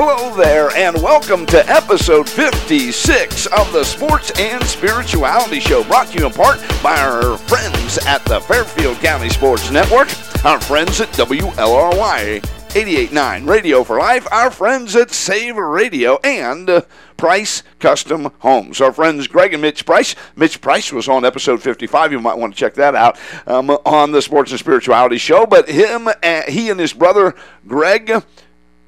Hello there, and welcome to episode 56 of the Sports and Spirituality Show, brought to you in part by our friends at the Fairfield County Sports Network, our friends at WLRY 88.9 Radio for Life, our friends at Save Radio, and Price Custom Homes. Our friends Greg and Mitch Price. Mitch Price was on episode 55. You might want to check that out um, on the Sports and Spirituality Show. But him, uh, he and his brother Greg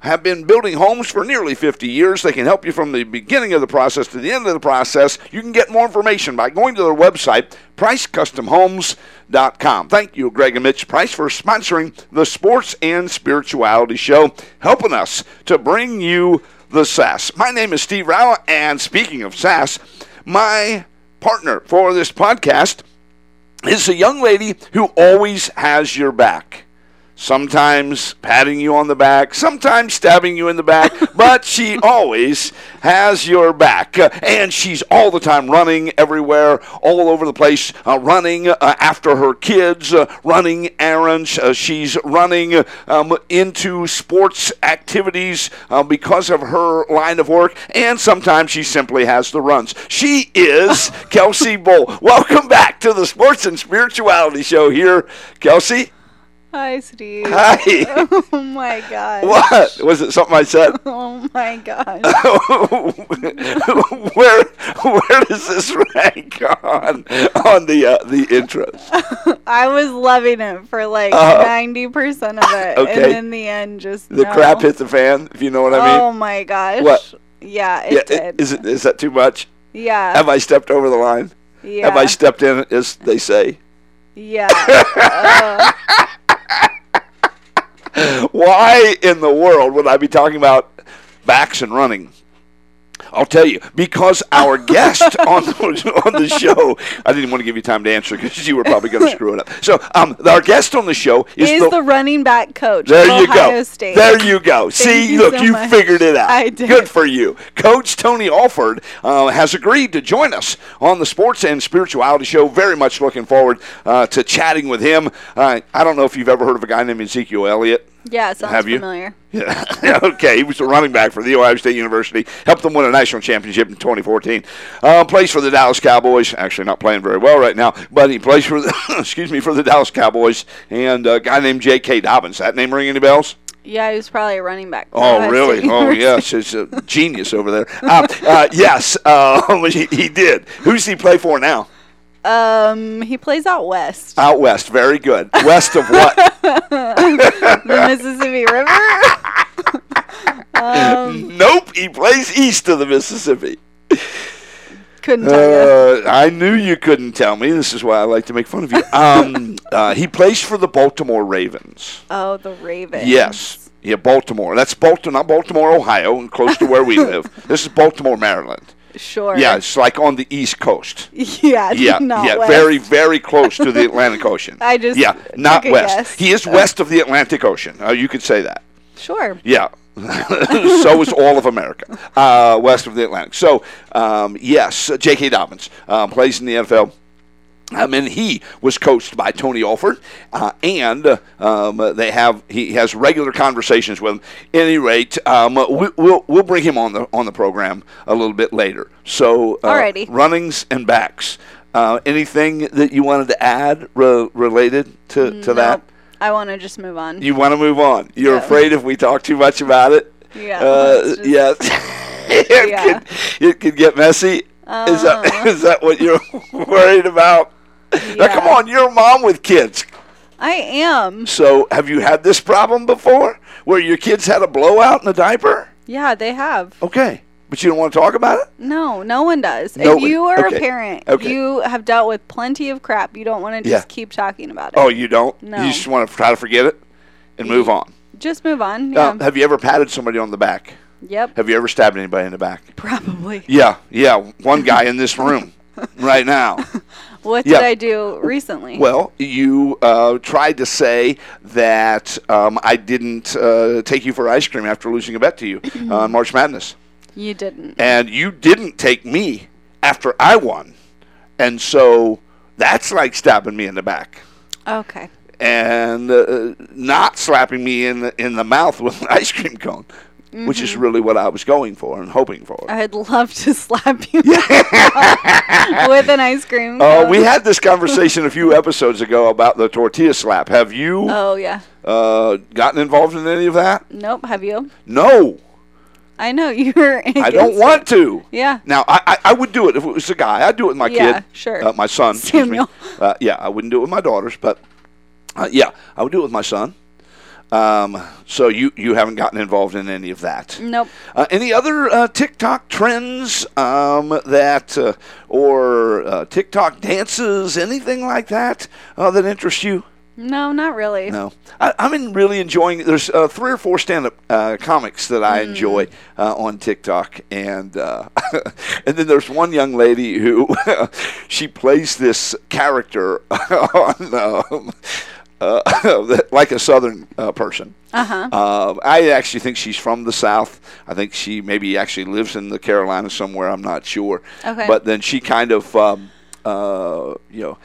have been building homes for nearly 50 years. They can help you from the beginning of the process to the end of the process. You can get more information by going to their website, pricecustomhomes.com. Thank you, Greg and Mitch Price, for sponsoring the Sports and Spirituality Show, helping us to bring you the SAS. My name is Steve Rao, and speaking of SAS, my partner for this podcast is a young lady who always has your back sometimes patting you on the back, sometimes stabbing you in the back, but she always has your back. Uh, and she's all the time running everywhere, all over the place, uh, running uh, after her kids, uh, running errands. Uh, she's running um, into sports activities uh, because of her line of work, and sometimes she simply has the runs. She is Kelsey Bull. Welcome back to the Sports and Spirituality Show here, Kelsey. Hi, Steve. Hi. Oh my god. What was it? Something I said? Oh my god. where where does this rank on on the uh, the intros? I was loving it for like Uh-huh. ninety percent of it, Okay. and then the end just The no. crap hit the fan. If you know what I mean. Oh my gosh. What? Yeah, it yeah. did. Is it is that too much? yeah. Have I stepped over the line? yeah. Have I stepped in, as they say? yeah. Uh, Why in the world would I be talking about backs and running? I'll tell you because our guest on the, on the show. I didn't want to give you time to answer because you were probably going to screw it up. So, um, our guest on the show is, is the, running back coach There of you Ohio go. State. There you go. See, you look, so you much. figured it out. I did. Good for you. Coach Tony Alford uh, has agreed to join us on the Sports and Spirituality Show. Very much looking forward uh, to chatting with him. Uh, I don't know if you've ever heard of a guy named Ezekiel Elliott. Yeah, sounds Have you? familiar. Yeah. okay. He was a running back for the Ohio State University. Helped them win a national championship in 2014. Uh, plays for the Dallas Cowboys. Actually, not playing very well right now, but he plays for the excuse me for the Dallas Cowboys. And a guy named J.K. Dobbins. That name ring any bells? Yeah, he was probably a running back. Oh, really? Oh, yes. It's a genius over there. Uh, uh, yes, uh, he, he did. Who's he play for now? Um, he plays out west, Out west. Very good. West of what? the Mississippi River. um, nope. He plays east of the Mississippi. couldn't tell. Uh, I knew you couldn't tell me. This is why I like to make fun of you. Um, uh, he plays for the Baltimore Ravens. Oh, the Ravens. Yes. Yeah, Baltimore. That's Baltimore, not Baltimore, Ohio, and close to where we live. This is Baltimore, Maryland. Sure. Yeah, it's like on the East Coast. Yeah. Yeah, not yeah, west. very, very close to the Atlantic Ocean. I just yeah, not west. guess. He is west of the Atlantic Ocean. Uh, you could say that. Sure. Yeah. so is all of America, uh, west of the Atlantic. So, um, yes, J.K. Dobbins uh, plays in the NFL. Um, and he was coached by Tony Alford, uh, and uh, um, they have he has regular conversations with him. At any rate, um, we, we'll we'll bring him on the on the program a little bit later. So, uh, Alrighty. runnings and backs. Uh, anything that you wanted to add re- related to, to that? I want to just move on. You want to move on. You're Yeah. afraid if we talk too much about it. Yeah, Uh, yes. it, Yeah. Could, it could get messy. is that Uh. is that what you're worried about? Now, come on, you're a mom with kids. I am. So, have you had this problem before, where your kids had a blowout in a diaper? Yeah, they have. Okay, but you don't want to talk about it. No, no one does. No if you are okay. a parent, Okay. you have dealt with plenty of crap. You don't want to just Yeah. keep talking about it. Oh, you don't. No. You just want to try to forget it and move on. Just move on. Yeah. Have you ever patted somebody on the back? yep. Have you ever stabbed anybody in the back? Probably. Yeah, yeah. One guy in this room right now. What Yeah. did I do recently? Well, you uh, tried to say that um, I didn't uh, take you for ice cream after losing a bet to you on March Madness, you didn't. and you didn't take me after I won, and so that's like stabbing me in the back Okay. and uh, not slapping me in the, in the mouth with an ice cream cone. Which is really what I was going for and hoping for. I'd love to slap you with an ice cream. Uh, we had this conversation a few episodes ago about the tortilla slap. Have you Oh yeah. uh, gotten involved in any of that? Nope. Have you? No, I know you're. I don't want to. Yeah. Now, I, I, I would do it if it was a guy. I'd do it with my Yeah, kid. sure. Uh, my son. excuse me. Samuel. Uh, yeah, I wouldn't do it with my daughters, but uh, yeah, I would do it with my son. Um, so you, you haven't gotten involved in any of that. Nope. Uh, any other uh, TikTok trends um, that, uh, or uh, TikTok dances, anything like that uh, that interest you? No, not really. No, I, I'm in really enjoying. There's uh, three or four stand-up uh, comics that I enjoy uh, on TikTok, and uh, and then there's one young lady who she plays this character on. Um, uh, like a southern uh, person. Uh-huh. Uh, I actually think she's from the South. I think she maybe actually lives in the Carolinas somewhere. I'm not sure. Okay. But then she kind of, um, uh, you know,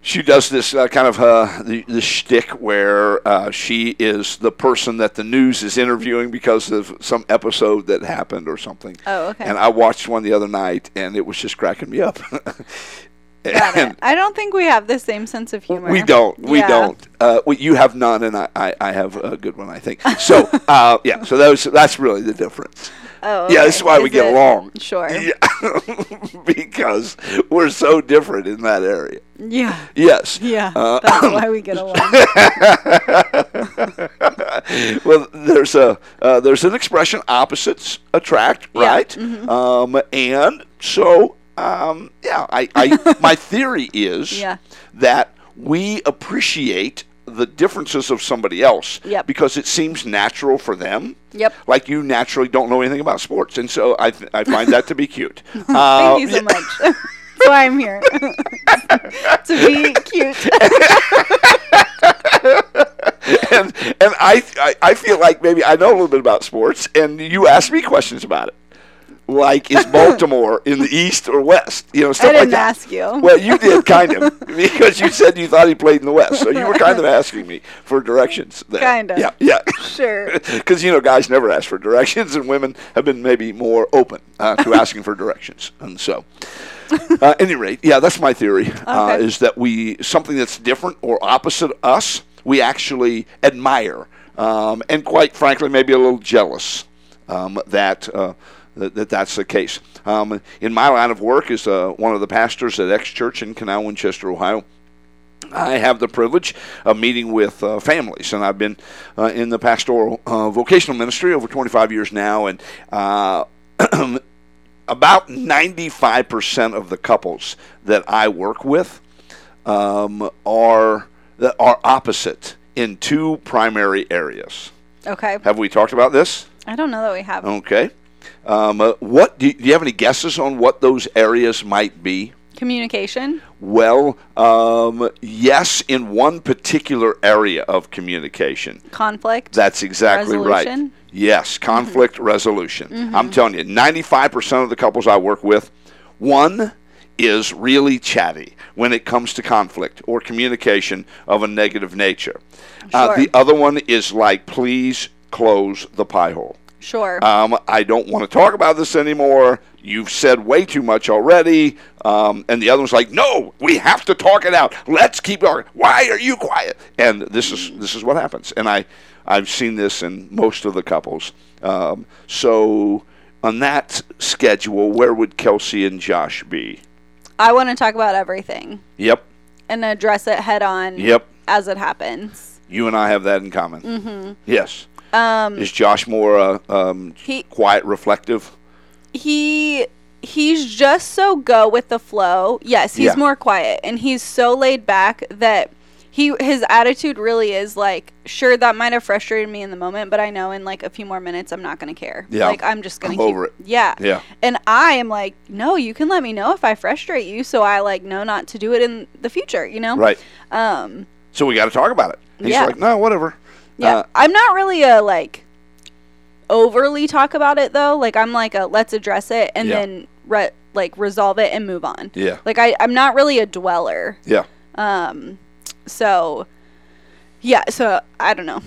she does this uh, kind of uh, the, the shtick where uh, she is the person that the news is interviewing because of some episode that happened or something. Oh, okay. And I watched one the other night, and it was just cracking me up. Got it. I don't think we have the same sense of humor. we don't. We Yeah. don't. Uh, you have none, and I, I, I have a good one, I think. So, uh, yeah. So those, that's really the difference. Oh, Yeah, that's why we get along. Sure. Yeah, because we're so different in that area. Yeah. Yes. Yeah. Uh, That's why we get along. well, there's a uh, there's an expression opposites attract, Yeah, right? Um, and so um, yeah, I, I my theory is Yeah. that we appreciate the differences of somebody else Yep. because it seems natural for them. Yep. Like you naturally don't know anything about sports, and so I I find that to be cute. Thank Uh, you so much. That's why I'm here. to be cute. and and I, I I feel like maybe I know a little bit about sports, and you ask me questions about it. Like, is Baltimore in the East or West? You know, stuff I didn't like that. ask you. Well, you did kind of because you said you thought he played in the West, so you were kind of asking me for directions there. Kinda. Yeah, yeah. Sure. Because you know, guys never ask for directions, and women have been maybe more open uh, to asking for directions, and so. Uh, at any rate, yeah, that's my theory. Uh, Okay. is that we something that's different or opposite us, we actually admire, um, and quite frankly, maybe a little jealous um, that, uh, that that that's the case. Um, in my line of work, as uh, one of the pastors at X Church in Canal, Winchester, Ohio. I have the privilege of meeting with uh, families, and I've been uh, in the pastoral uh, vocational ministry over 25 years now, and uh, about 95% of the couples that I work with um, are that are opposite in two primary areas. Okay. Have we talked about this? I don't know that we have. Okay. Um, uh, what do you, do you have any guesses on what those areas might be? Communication. Well, um, yes, in one particular area of communication. Conflict. That's exactly right. Yes, conflict resolution. I'm telling you, 95% of the couples I work with, one is really chatty when it comes to conflict or communication of a negative nature. Uh, the other one is like, please close the pie hole. Sure. Um, I don't want to talk about this anymore. You've said way too much already. Um, and the other one's like, no, we have to talk it out. Let's keep going. Why are you quiet? And this is this is what happens. And I I've seen this in most of the couples. Um, so on that schedule, where would Kelsey and Josh be? I want to talk about everything Yep, and address it head on yep. as it happens. You and I have that in common. Mm-hmm. Yes. Um, Is Josh more uh, um, he quiet, reflective? he he's just so go with the flow. Yes, he's Yeah. more quiet and he's so laid back that he his attitude really is like, sure that might have frustrated me in the moment, but I know in like a few more minutes I'm not gonna care. Yeah. Like I'm just gonna I'm keep over it. Yeah. Yeah. And I am like, no, you can let me know if I frustrate you so I like know not to do it in the future, you know? Right. Um So we got to talk about it. He's Yeah. like, no, whatever. Yeah, Uh, I'm not really a like overly talk about it though. Like I'm like a let's address it and Yeah. then re- like resolve it and move on. Yeah. Like I I'm not really a dweller. Yeah. Um, so yeah, so I don't know,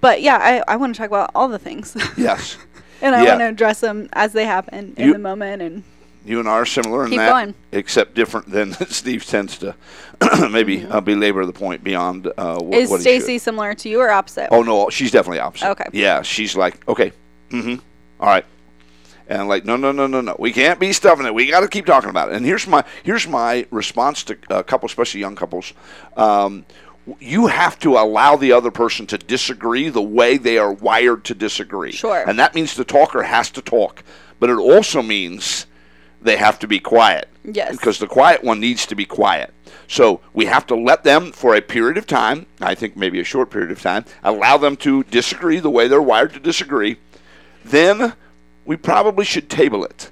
but yeah, I I want to talk about all the things. Yes. and I Yeah. want to address them as they happen in You- the moment. And You and I are similar in Keep that, going. except different than Steve tends to maybe uh, belabor the point beyond uh, what, Mm-hmm. is. Stacy similar to you or opposite? Oh no, she's definitely opposite. Okay. Yeah, she's like, okay, mm-hmm, all right, and I'm like, no, no, no, no, no, we can't be stuffing it. We got to keep talking about it. And here's my here's my response to a couple, especially young couples. Um, you have to allow the other person to disagree the way they are wired to disagree. Sure. And that means the talker has to talk, but it also means they have to be quiet. Yes. Because the quiet one needs to be quiet. So we have to let them, for a period of time, I think maybe a short period of time, allow them to disagree the way they're wired to disagree. Then we probably should table it.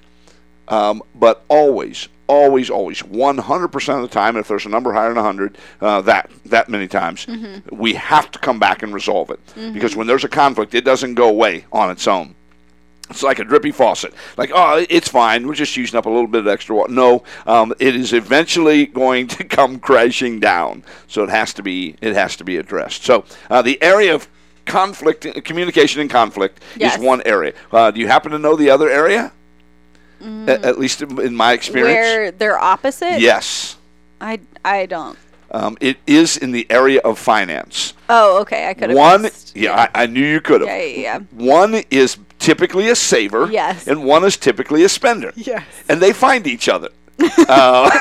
Um, but always, always, always, 100% of the time, if there's a number higher than 100, uh, that, that many times, we have to come back and resolve it. Because when there's a conflict, it doesn't go away on its own. It's like a drippy faucet. Like, oh, it's fine. We're just using up a little bit of extra water. No, um, it is eventually going to come crashing down. So it has to be it has to be addressed. So uh, the area of conflict, communication and conflict Yes. is one area. Uh, do you happen to know the other area? A- At, least in in my experience. Where they're opposite? Yes, I, I don't. um, it is in the area of finance. Oh, okay. I could have. One, missed. yeah, I, I knew you could have. Yeah, yeah, yeah. One is typically a saver, Yes. and one is typically a spender. Yes. and they find each other. Uh,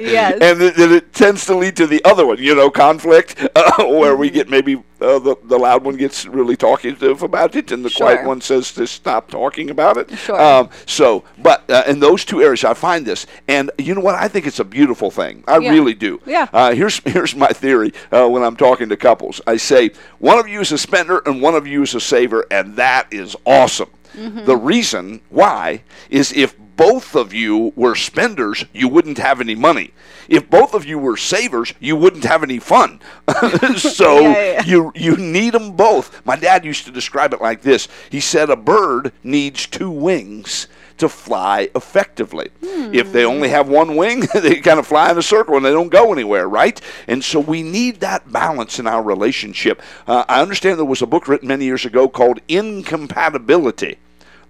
Yes. and it, and it tends to lead to the other one, you know, conflict, uh, where we get maybe uh, the, the loud one gets really talkative about it, and the quiet one says to stop talking about it. Sure. Um, so, but uh, in those two areas, I find this, and you know what? I think it's a beautiful thing. I Yeah. really do. Yeah. Uh, here's here's my theory uh, when I'm talking to couples. I say one of you is a spender and one of you is a saver, and that is awesome. The reason why is if both of you were spenders, you wouldn't have any money. If both of you were savers, you wouldn't have any fun. so Yeah, yeah, yeah. you you need them both. My dad used to describe it like this. He said a bird needs two wings to fly effectively. If they only have one wing, they kind of fly in a circle and they don't go anywhere, right? And so we need that balance in our relationship. Uh, I understand there was a book written many years ago called Incompatibility: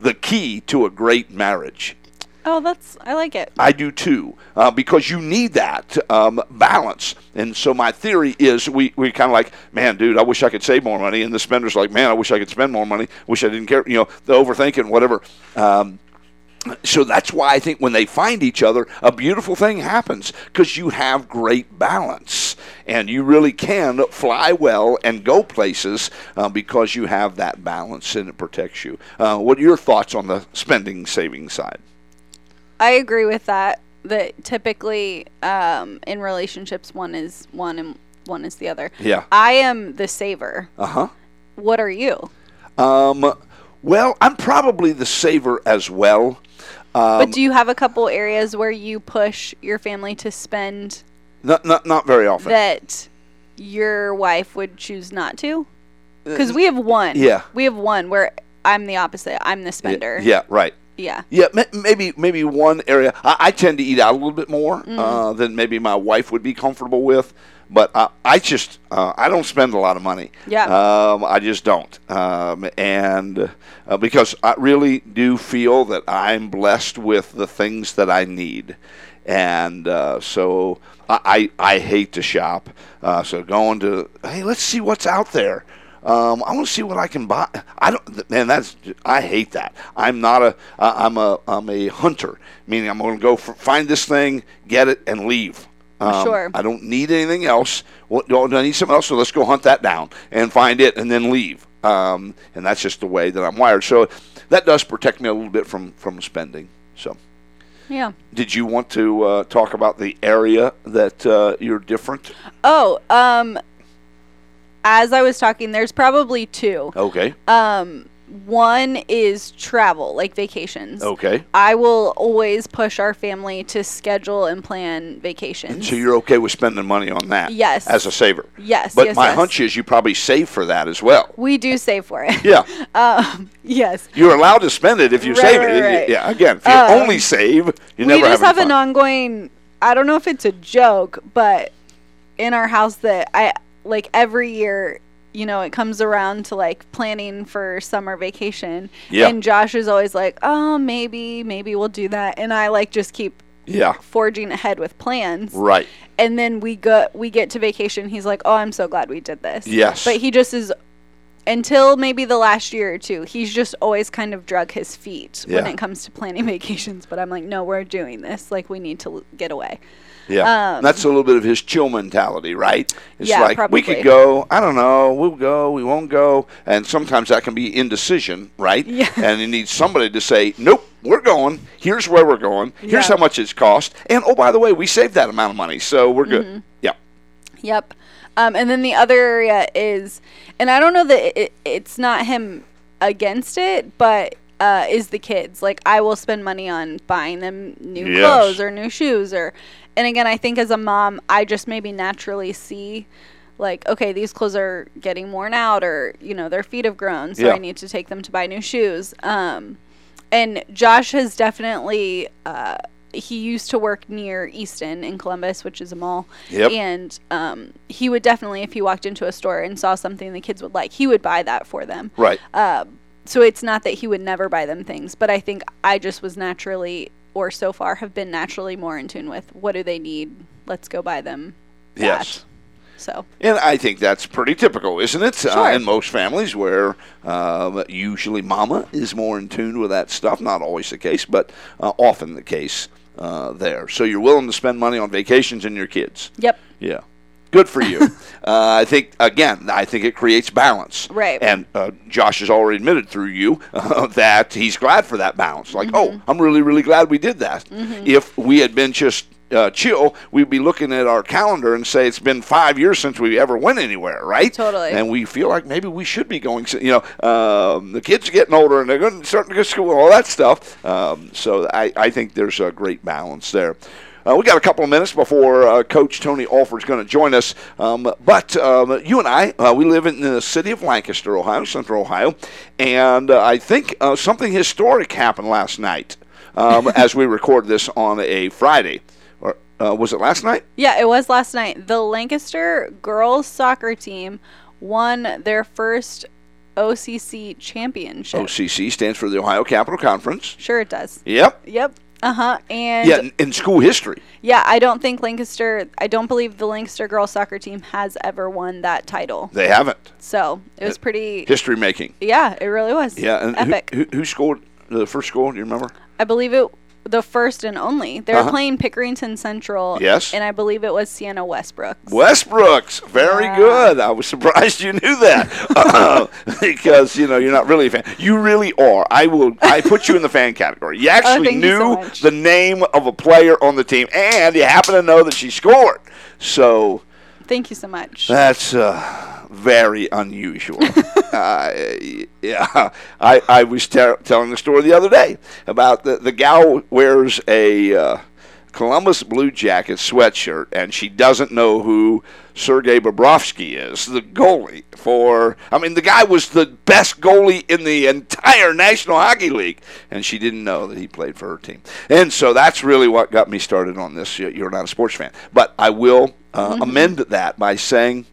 The Key to a Great Marriage. Oh, that's. I like it. I do too, uh, because you need that um, balance. And so my theory is we, we kind of like, man, dude, I wish I could save more money. And the spender's like, man, I wish I could spend more money. Wish I didn't care, you know, the overthinking, whatever. Um, so that's why I think when they find each other, a beautiful thing happens because you have great balance and you really can fly well and go places uh, because you have that balance and it protects you. Uh, what are your thoughts on the spending saving side? I agree with that. That typically um, in relationships, one is one and one is the other. Yeah. I am the saver. Uh huh. What are you? Um, well, I'm probably the saver as well. Um, but do you have a couple areas where you push your family to spend not, not, not very often. that your wife would choose not to? Because we have one. Uh, yeah. We have one where I'm the opposite. I'm the spender. Yeah, right. Yeah. Yeah, maybe maybe one area. I, I tend to eat out a little bit more Mm-hmm. uh, than maybe my wife would be comfortable with. But I, I just uh, I don't spend a lot of money. Yeah. Um, I just don't. Um, and uh, because I really do feel that I'm blessed with the things that I need, and uh, so I, I I hate to shop. Uh, so going to hey, let's see what's out there. Um, I want to see what I can buy. I don't, man. That's I hate that. I'm not a. Uh, I'm a. I'm a hunter. Meaning I'm going to go f find this thing, get it, and leave. Um, Sure. I don't need anything else. Well, do I need something else? So let's go hunt that down and find it, and then leave. Um, and that's just the way that I'm wired. So that does protect me a little bit from from spending. So. Yeah. Did you want to uh, talk about the area that uh, you're different? Oh, um, as I was talking, there's probably two. Okay. Um, one is travel, like vacations. Okay. I will always push our family to schedule and plan vacations. So you're okay with spending money on that? Yes. As a saver. yes, But yes, my yes. hunch is you probably save for that as well. we do save for it. Yeah. um, yes. You're allowed to spend it if you Right, save right, it. right. Yeah. Again, if you Um, only save, you never. we just have, any an ongoing. I don't know if it's a joke, but in our house that I like every year you know, it comes around to like planning for summer vacation. Yeah. And Josh is always like, oh, maybe, maybe we'll do that. And I like just keep Yeah. forging ahead with plans. Right. And then we go, we get to vacation. He's like, oh, I'm so glad we did this. Yes. But he just is, until maybe the last year or two, he's just always kind of drug his feet when it comes to planning vacations. But I'm like, no, we're doing this. Like, we need to l- get away. Yeah, Um, that's a little bit of his chill mentality, right? It's Yeah, like we could go, I don't know, we'll go, we won't go, and sometimes that can be indecision, right? Yeah. And you need somebody to say, nope, we're going. Here's where we're going. Here's Yeah. how much it's cost, and oh, by the way, we saved that amount of money, so we're good. Mm-hmm. Yeah, Yep. Um, and then the other area is, and I don't know that it, it's not him against it, but uh, is the kids. Like I will spend money on buying them new Yes. clothes or new shoes or, and again, I think as a mom, I just maybe naturally see. Like okay, these clothes are getting worn out, or you know their feet have grown, so Yeah. I need to take them to buy new shoes. Um, and Josh has definitely uh, he used to work near Easton in Columbus, which is a mall. Yep. And um, he would definitely, if he walked into a store and saw something the kids would like, he would buy that for them. right. Uh, so it's not that he would never buy them things, but I think I just was naturally, or so far have been naturally more in tune with what do they need. Let's go buy them. That. Yes. So And I think that's pretty typical, isn't it? Sure. Uh, in most families where um, usually mama is more in tune with that stuff. Not always the case, but uh, often the case uh, there. So you're willing to spend money on vacations and your kids. yep. Yeah. Good for you. uh, I think, again, I think it creates balance. Right. And uh, Josh has already admitted through you uh, that he's glad for that balance. Like, Mm-hmm. oh, I'm really, really glad we did that. If we had been just uh, chill, we'd be looking at our calendar and say it's been five years since we ever went anywhere, right? Totally. And we feel like maybe we should be going. You know, um, the kids are getting older and they're going to start to go to school and all that stuff. Um, so I, I think there's a great balance there. Uh, we got a couple of minutes before uh, Coach Tony Alford is going to join us. Um, but um, you and I, uh, we live in the city of Lancaster, Ohio, Central Ohio, and uh, I think uh, something historic happened last night um, as we record this on a Friday. Or uh, was it last night? Yeah, it was last night. The Lancaster girls soccer team won their first OCC championship. OCC stands for the Ohio Capital Conference. Sure, it does. Yep. Yep. Uh huh. And Yeah, in, school history. Yeah, I don't think Lancaster. I don't believe the Lancaster girls soccer team has ever won that title. They haven't. So it was pretty. History making. Yeah, it really was. Yeah, and who- epic. Who, who scored the first goal? Do you remember? I believe it the first and only. They were Uh-huh. playing Pickerington Central. Yes. And I believe it was Sienna Westbrook. Westbrooks, very Yeah. good. I was surprised you knew that because you know you're not really a fan. You really are. I will. I put you in the fan category. You actually Oh, thank you so knew the name of a player on the team, and you happen to know that she scored. So Thank you so much. that's uh, very unusual. uh, yeah, I, I was ter- telling the story the other day about the, the gal wears a uh, Columbus Blue Jacket sweatshirt, and she doesn't know who Sergei Bobrovsky is, the goalie for. I mean, the guy was the best goalie in the entire National Hockey League, and she didn't know that he played for her team. And so that's really what got me started on this. You- You're not a sports fan, but I will uh, amend that by saying.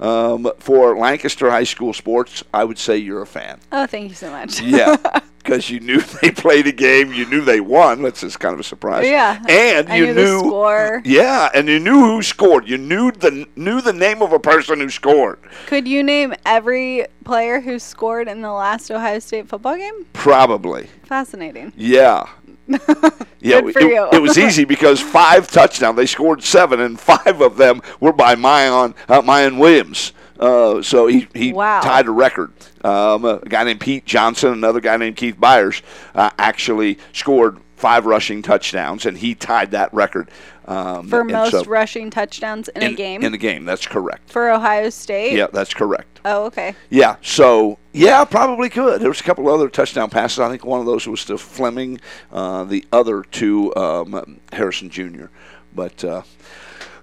Um, for Lancaster High School sports, I would say you're a fan. oh, thank you so much. Yeah, because you knew they played a game, you knew they won. That's just kind of a surprise. Yeah. and I you knew the score. Yeah, and you knew who scored. You knew the knew the name of a person who scored. Could you name every player who scored in the last Ohio State football game? Probably. Fascinating. Yeah. Yeah, it, it was easy because five touchdowns. They scored seven, and five of them were by Miyan uh, Miyan Williams. Uh, so he, he Wow. tied a record. Um, a guy named Pete Johnson, another guy named Keith Byars, uh, actually scored five rushing touchdowns, and he tied that record um, For most so- rushing touchdowns in, in a game In a game, that's correct. for Ohio State. Yeah, that's correct. Oh, okay. Yeah, so yeah, probably could. There was a couple other touchdown passes. I think one of those was to Fleming, uh, the other to um, Harrison Jr. But uh,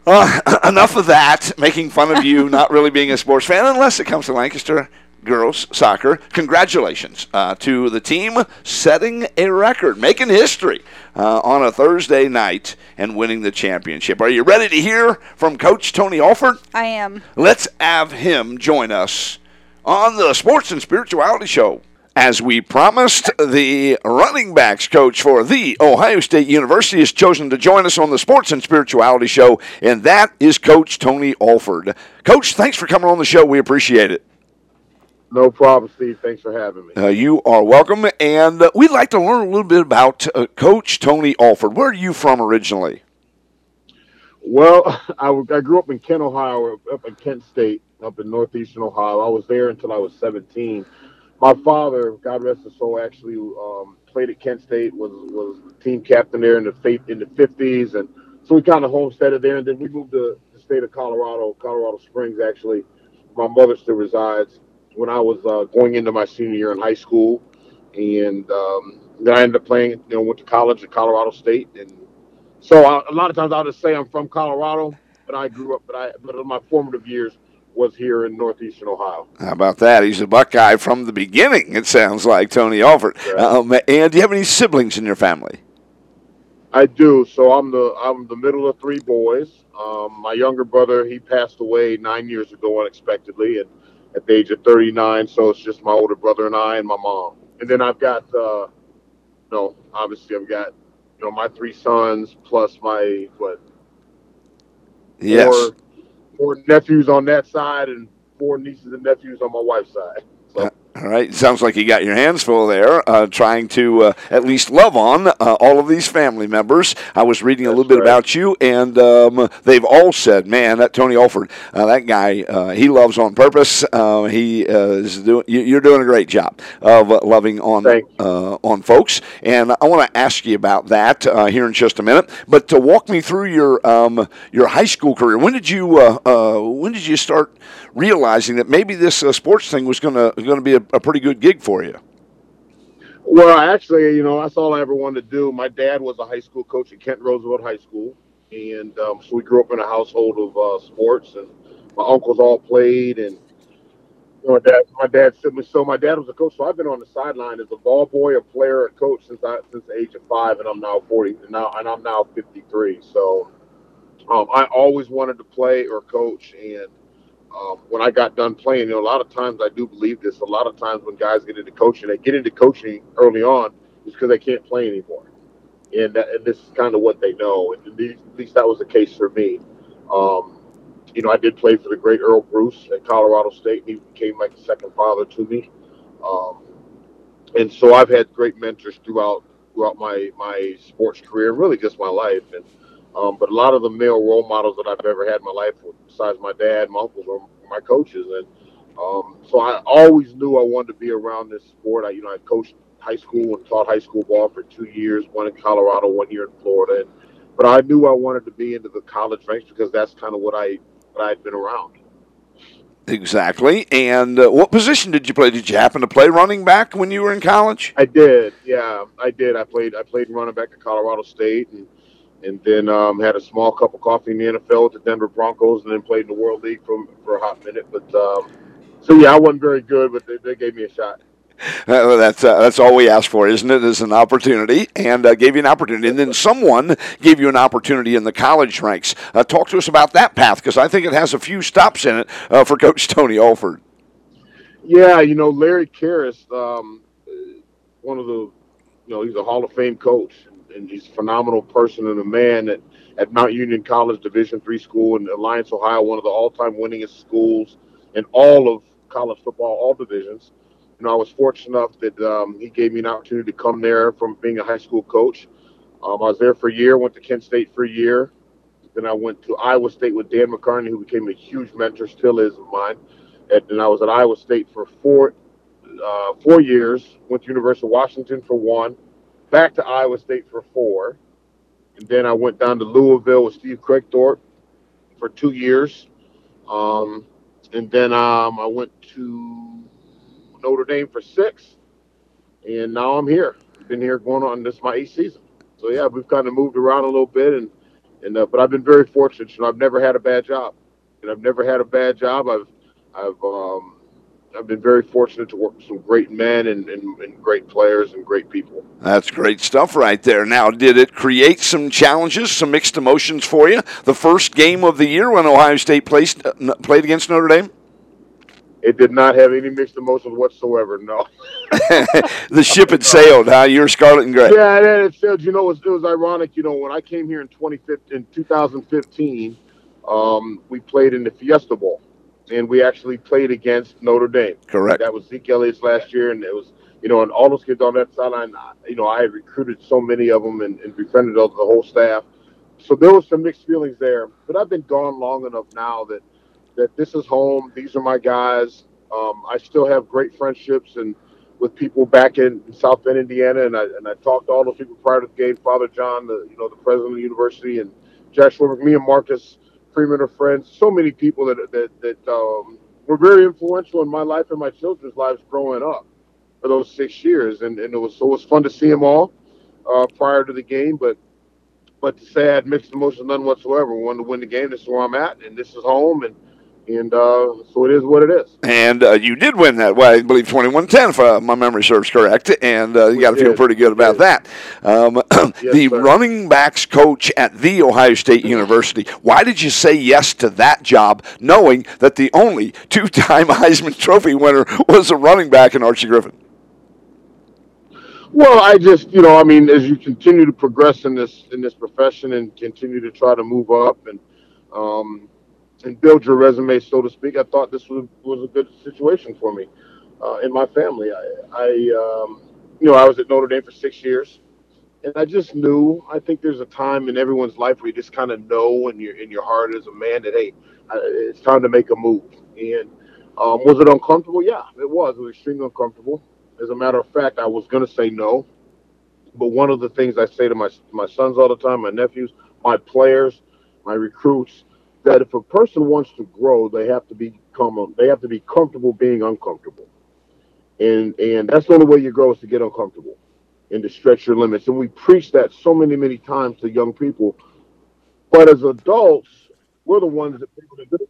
uh, enough of that. Making fun of you not really being a sports fan, unless it comes to Lancaster girls soccer. Congratulations uh, to the team setting a record, making history uh, on a Thursday night and winning the championship. Are you ready to hear from Coach Tony Alford? I am. Let's have him join us on the Sports and Spirituality Show. As we promised, the running backs coach for the Ohio State University has chosen to join us on the Sports and Spirituality Show, and that is Coach Tony Alford. Coach, thanks for coming on the show. We appreciate it. No problem, Steve. Thanks for having me. Uh, you are welcome, and uh, we'd like to learn a little bit about uh, Coach Tony Alford. Where are you from originally? Well, I, I grew up in Kent, Ohio, up in Kent State, up in northeastern Ohio. I was there until I was 17. My father, God rest his soul, actually um, played at Kent State, was was team captain there in the in the 50s, and so we kind of homesteaded there. And then we moved to the state of Colorado, Colorado Springs, actually. My mother still resides. When I was uh, going into my senior year in high school, and um, then I ended up playing. You know, went to college at Colorado State, and so I, a lot of times I'll just say I'm from Colorado, but I grew up. But I, but in my formative years, was here in northeastern Ohio. How about that? He's a Buckeye from the beginning. It sounds like Tony Alford. Right. Um, and do you have any siblings in your family? I do. So I'm the I'm the middle of three boys. Um, my younger brother he passed away nine years ago unexpectedly, and at the age of 39. So it's just my older brother and I and my mom. And then I've got, uh, you know, obviously I've got, you know, my three sons plus my what? Yes. Four, four nephews on that side and four nieces and nephews on my wife's side. So. All right. Sounds like you got your hands full there, uh, trying to uh, at least love on uh, all of these family members. I was reading a little bit about you, and um, they've all said, "Man, that Tony Alford, uh, that guy, uh, he loves on purpose. Uh, he is doing. You're doing a great job of loving on on folks." And I want to ask you about that here in just a minute. But to walk me through your um, your high school career, when did you when did you start realizing that maybe this sports thing was going to going to be a a pretty good gig for you. Well, actually, you know, that's all I ever wanted to do. My dad was a high school coach at Kent Roosevelt High School, and um, so we grew up in a household of uh, sports, and my uncles all played, and you know, my dad, my dad siblings. So my dad was a coach, so I've been on the sideline as a ball boy, a player, a coach since I since the age of five, and I'm now forty, and now and I'm now fifty three. So um, I always wanted to play or coach, and um, when I got done playing, you know, a lot of times I do believe this. A lot of times when guys get into coaching, they get into coaching early on is because they can't play anymore, and that, and this is kind of what they know. And at least that was the case for me. Um, you know, I did play for the great Earle Bruce at Colorado State. And he became like a second father to me, um, and so I've had great mentors throughout throughout my my sports career, really just my life, and um, but a lot of the male role models that I've ever had in my life, besides my dad, my uncles, were my coaches, and um, so I always knew I wanted to be around this sport. I, you know, I coached high school and taught high school ball for two years, one in Colorado, one year in Florida, and but I knew I wanted to be into the college ranks because that's kind of what I what I'd been around. Exactly. And uh, what position did you play? Did you happen to play running back when you were in college? I did. Yeah, I did. I played. I played running back at Colorado State, and and then um, had a small cup of coffee in the NFL with the Denver Broncos, and then played in the World League for for a hot minute. But um, so yeah, I wasn't very good, but they, they gave me a shot. Uh, that's uh, that's all we ask for, isn't it? Is an opportunity, and uh, gave you an opportunity, and then someone gave you an opportunity in the college ranks. Uh, talk to us about that path, because I think it has a few stops in it uh, for Coach Tony Alford. Yeah, you know Larry Kehres, um, one of the, you know, he's a Hall of Fame coach, and he's a phenomenal person and a man at, at Mount Union College Division three school in Alliance, Ohio, one of the all-time winningest schools in all of college football, all divisions. You know, I was fortunate enough that um, he gave me an opportunity to come there from being a high school coach. Um, I was there for a year, went to Kent State for a year. Then I went to Iowa State with Dan McCarney, who became a huge mentor, still is of mine. And, and I was at Iowa State for four uh, four years. Went to University of Washington for one back to Iowa State for four. And then I went down to Louisville with Steve Kragthorpe for two years. Um, and then um, I went to Notre Dame for six. And now I'm here. Been here going on this my eighth season. So yeah, we've kind of moved around a little bit, and and uh, but I've been very fortunate. You know, I've never had a bad job, and I've never had a bad job. I've I've um, I've been very fortunate to work with some great men and, and, and, great players and great people. That's great stuff right there. Now, did it create some challenges, some mixed emotions for you? The first game of the year when Ohio State placed, uh, played against Notre Dame? it did not have any mixed emotions whatsoever. No. the ship had sailed, huh? You're scarlet and gray. Yeah, and it sailed. You know, it was, it was ironic. You know, when I came here in 2015, in 2015, um, we played in the Fiesta Bowl, and we actually played against Notre Dame. Correct. That was Zeke Elliott's last year, and it was, you know, and all those kids on that sideline. You know, I had recruited so many of them and, and befriended the whole staff. So there was some mixed feelings there, but I've been gone long enough now that that this is home. These are my guys. Um, I still have great friendships and with people back in South Bend, Indiana, and I and I talked to all those people prior to the game. Father John, the you know the president of the university, and Jack Swarbrick, me and Marcus Freeman are friends. So many people that that that um, were very influential in my life and my children's lives growing up for those six years, and, and it was so it was fun to see them all uh, prior to the game, but but to say I had mixed emotions, none whatsoever. Wanted to win the game. This is where I'm at, and this is home, and and uh, so it is what it is. And uh, you did win that. Well, I believe 21-10, if uh, my memory serves correct. And uh, you got to feel pretty good about that. Um, Yes, the sir. running backs coach at the Ohio State University. Why did you say yes to that job, knowing that the only two-time Heisman Trophy winner was a running back in Archie Griffin? Well, I just, you know, I mean, as you continue to progress in this in this profession and continue to try to move up and um, and build your resume, so to speak, I thought this was was a good situation for me uh, in my family. I, I um, you know, I was at Notre Dame for six years, and I just knew. I think there's a time in everyone's life where you just kind of know in your in your heart as a man that hey, I- it's time to make a move. And um, was it uncomfortable? Yeah, it was. It was extremely uncomfortable. As a matter of fact, I was going to say no, but one of the things I say to my my sons all the time, my nephews, my players, my recruits, that if a person wants to grow, they have to become they have to be comfortable being uncomfortable, and and that's the only way you grow is to get uncomfortable, and to stretch your limits. And we preach that so many many times to young people, but as adults, we're the ones that people do it.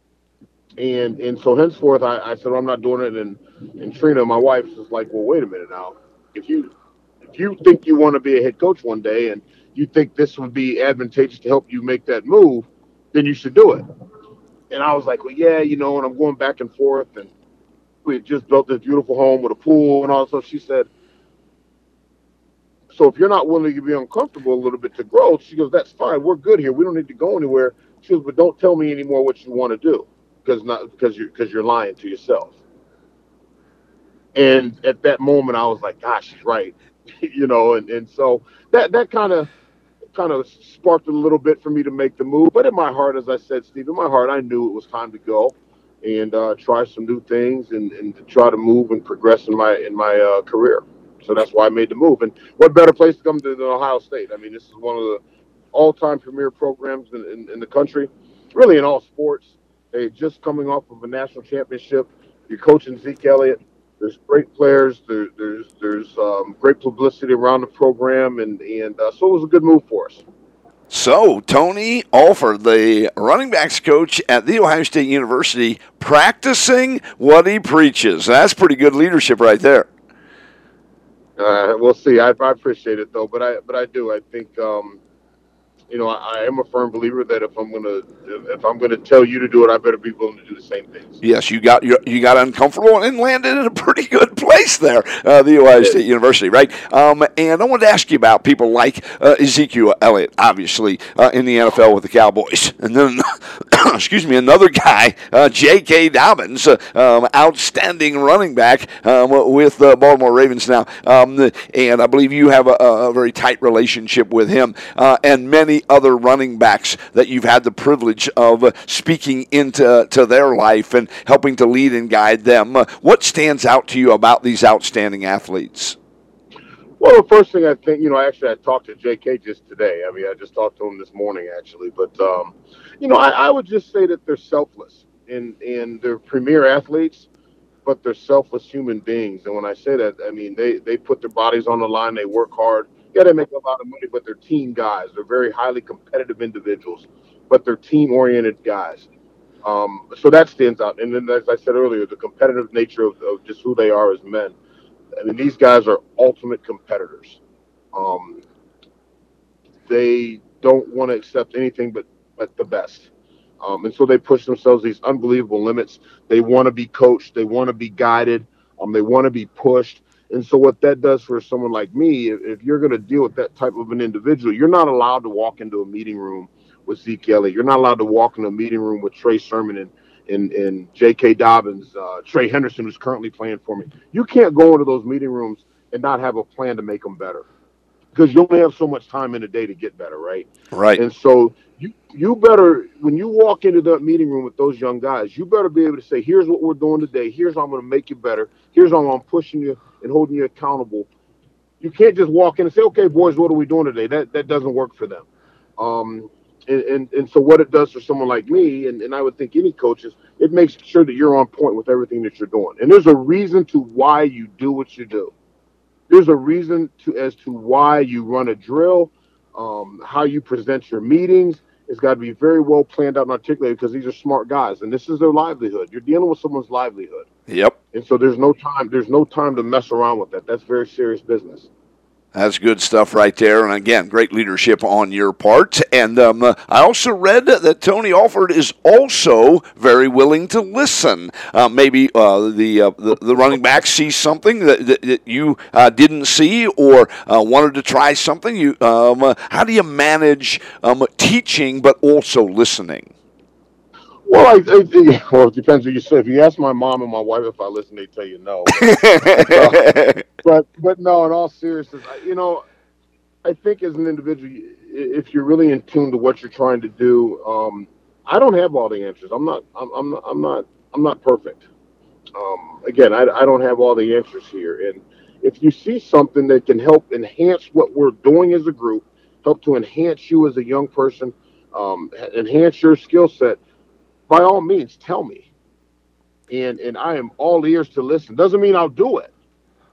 And and so henceforth, I, I said well, I'm not doing it. And and Trina, my wife, is like, well, wait a minute now. If you if you think you want to be a head coach one day, and you think this would be advantageous to help you make that move, then you should do it. And I was like, well, yeah, you know. And I'm going back and forth, and we had just built this beautiful home with a pool and all. So she said, so if you're not willing to be uncomfortable a little bit to grow, she goes, that's fine. We're good here. We don't need to go anywhere. She goes, but don't tell me anymore what you want to do because not because you're because you're lying to yourself. And at that moment, I was like, "Gosh, she's right," you know. And, and so that that kind of kind of sparked a little bit for me to make the move. But in my heart, as I said, Steve, in my heart, I knew it was time to go and uh, try some new things and, and to try to move and progress in my in my uh, career. So that's why I made the move. And what better place to come to than Ohio State? I mean, this is one of the all-time premier programs in, in, in the country, really in all sports. They just coming off of a national championship. You're coaching Zeke Elliott. There's great players. There, there's there's um, great publicity around the program, and and uh, so it was a good move for us. So, Tony Alford, the running backs coach at The Ohio State University, practicing what he preaches. That's pretty good leadership right there. Uh, we'll see. I, I appreciate it though, but I but I do. I think um, you know I, I am a firm believer that if I'm gonna if I'm gonna tell you to do it, I better be willing to do the same things. Yes, you got you, you got uncomfortable and landed in a pretty good place there, uh, the Ohio State University, right? Um, and I wanted to ask you about people like uh, Ezekiel Elliott, obviously uh, in the NFL with the Cowboys, and then excuse me, another guy, uh, J.K. Dobbins, uh, um, outstanding running back um, with the Baltimore Ravens now, um, and I believe you have a, a very tight relationship with him, uh, and many other running backs that you've had the privilege of speaking into to their life and helping to lead and guide them. What stands out to you about these outstanding athletes? Well, the first thing I think, you know, actually, I talked to J.K. just today. I mean, I just talked to him this morning, actually. But, um, you know, I, I would just say that they're selfless and and they're premier athletes, but they're selfless human beings. And when I say that, I mean they they put their bodies on the line. They work hard. Yeah, they make a lot of money, but they're team guys. They're very highly competitive individuals, but they're team-oriented guys. Um, so that stands out. And then, as I said earlier, the competitive nature of, of just who they are as men. I mean, these guys are ultimate competitors. Um, they don't want to accept anything but, but the best. Um, and so they push themselves these unbelievable limits. They want to be coached, they want to be guided, um, they want to be pushed. And so, what that does for someone like me, if, if you're going to deal with that type of an individual, you're not allowed to walk into a meeting room with Zeke Elliott. You're not allowed to walk into a meeting room with Trey Sermon and and, and J.K. Dobbins, uh, Trey Henderson, who's currently playing for me. You can't go into those meeting rooms and not have a plan to make them better because you only have so much time in a day to get better, right? Right. And so you you better when you walk into that meeting room with those young guys, you better be able to say, "Here's what we're doing today. Here's how I'm going to make you better. Here's how I'm pushing you and holding you accountable." You can't just walk in and say, "Okay, boys, what are we doing today?" That that doesn't work for them. Um, and, and, and so what it does for someone like me, and, and I would think any coaches, it makes sure that you're on point with everything that you're doing. And there's a reason to why you do what you do. There's a reason to as to why you run a drill, um, how you present your meetings. It's got to be very well planned out and articulated because these are smart guys, and this is their livelihood. You're dealing with someone's livelihood, Yep. and so there's no time. There's no time to mess around with that. That's very serious business. That's good stuff right there. And again, great leadership on your part. And um, I also read that Tony Alford is also very willing to listen. Uh, maybe uh, the, uh, the the running back sees something that, that, that you uh, didn't see or uh, wanted to try something. You, um, how do you manage um, teaching but also listening? Well, I, I, well, it depends who you say. If you ask my mom and my wife if I listen, they tell you no. but but no, in all seriousness, I, you know, I think as an individual, if you're really in tune to what you're trying to do, um, I don't have all the answers. I'm not. I'm, I'm not. I'm not. I'm not perfect. Um, again, I, I don't have all the answers here. And if you see something that can help enhance what we're doing as a group, help to enhance you as a young person, um, enhance your skill set, by all means, tell me. And and I am all ears to listen. Doesn't mean I'll do it,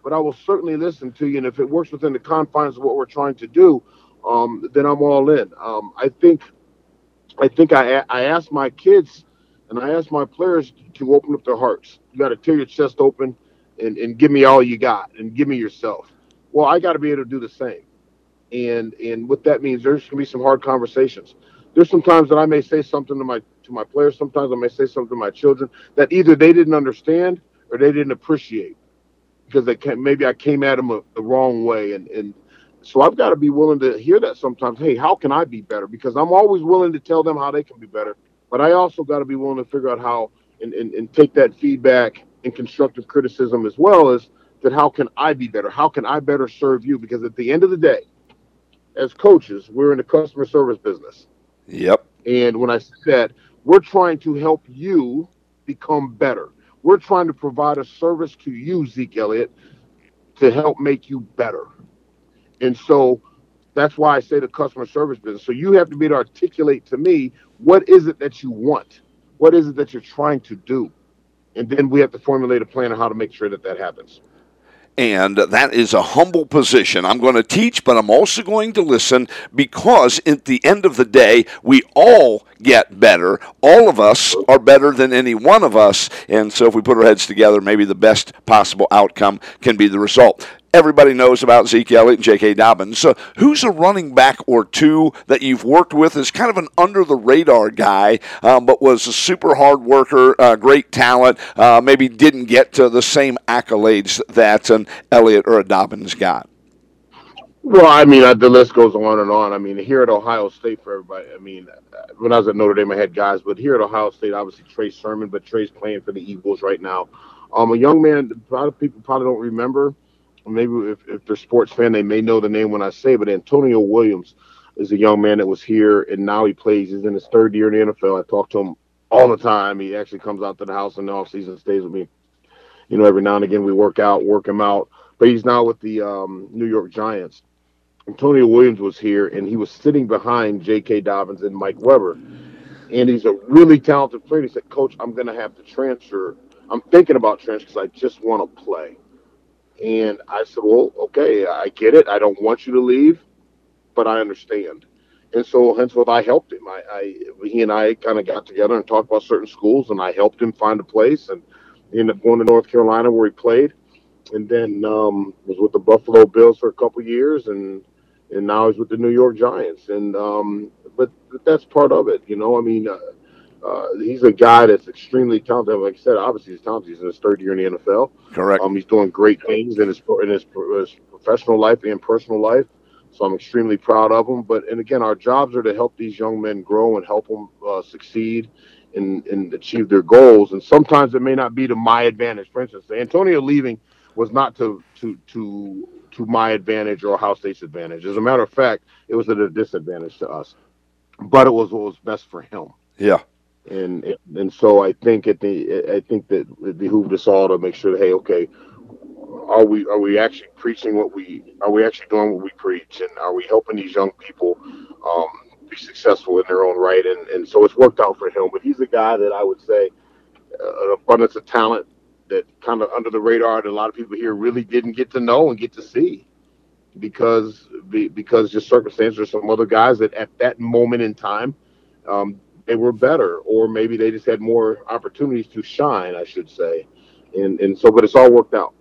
but I will certainly listen to you. And if it works within the confines of what we're trying to do, um, then I'm all in. Um, I think, I think I I asked my kids and I asked my players to open up their hearts. You got to tear your chest open and and give me all you got and give me yourself. Well, I got to be able to do the same. And and what that means, there's gonna be some hard conversations. There's some times that I may say something to my to my players. Sometimes I may say something to my children that either they didn't understand or they didn't appreciate because they can maybe I came at them a, the wrong way, and and so I've got to be willing to hear that sometimes. Hey, how can I be better? Because I'm always willing to tell them how they can be better, but I also got to be willing to figure out how and, and and take that feedback and constructive criticism as well as that. How can I be better? How can I better serve you? Because at the end of the day, as coaches, we're in the customer service business. Yep. And when I that, we're trying to help you become better. We're trying to provide a service to you, Zeke Elliott, to help make you better. And so that's why I say the customer service business. So you have to be able to articulate to me what is it that you want? What is it that you're trying to do? And then we have to formulate a plan on how to make sure that that happens. And that is a humble position. I'm going to teach, but I'm also going to listen because at the end of the day, we all get better. All of us are better than any one of us. And so if we put our heads together, maybe the best possible outcome can be the result. Everybody knows about Zeke Elliott and J.K. Dobbins. So, who's a running back or two that you've worked with as kind of an under the radar guy, um, but was a super hard worker, uh, great talent, uh, maybe didn't get to the same accolades that an Elliott or a Dobbins got? Well, I mean, the list goes on and on. I mean, here at Ohio State, for everybody, I mean, uh, when I was at Notre Dame, I had guys, but here at Ohio State, obviously Trey Sermon, but Trey's playing for the Eagles right now. Um, a young man, a lot of people probably don't remember. Maybe if, if they're sports fan, they may know the name when I say, but Antonio Williams is a young man that was here, and now he plays. He's in his third year in the NFL. I talk to him all the time. He actually comes out to the house in the off season, stays with me. You know, every now and again we work out, work him out. But he's now with the um, New York Giants. Antonio Williams was here, and he was sitting behind J.K. Dobbins and Mike Weber. And he's a really talented player. He said, Coach, I'm going to have to transfer. I'm thinking about transfer because I just want to play. And I said, Well, okay, I get it. I don't want you to leave, but I understand. And so, henceforth, I helped him. I, I he and I kind of got together and talked about certain schools, and I helped him find a place. And he ended up going to North Carolina where he played, and then um, was with the Buffalo Bills for a couple years, and and now he's with the New York Giants. And um, but that's part of it, you know. I mean, uh, uh, he's a guy that's extremely talented. Like I said, obviously he's talented. He's in his third year in the NFL. Correct. Um, he's doing great things in his in his, his professional life and personal life. So I'm extremely proud of him. But and again, our jobs are to help these young men grow and help them uh, succeed and, and achieve their goals. And sometimes it may not be to my advantage. For instance, Antonio leaving was not to to to to my advantage or Ohio State's advantage. As a matter of fact, it was at a disadvantage to us. But it was what was best for him. Yeah. And and so I think at the I think that it behooved us all to make sure that hey, okay, are we are we actually preaching what we are we actually doing what we preach? And are we helping these young people um, be successful in their own right? And, and so it's worked out for him. But he's a guy that I would say uh, an abundance of talent that kind of under the radar that a lot of people here really didn't get to know and get to see because because just circumstances or some other guys that at that moment in time um, they were better or maybe they just had more opportunities to shine I should say and and so but it's all worked out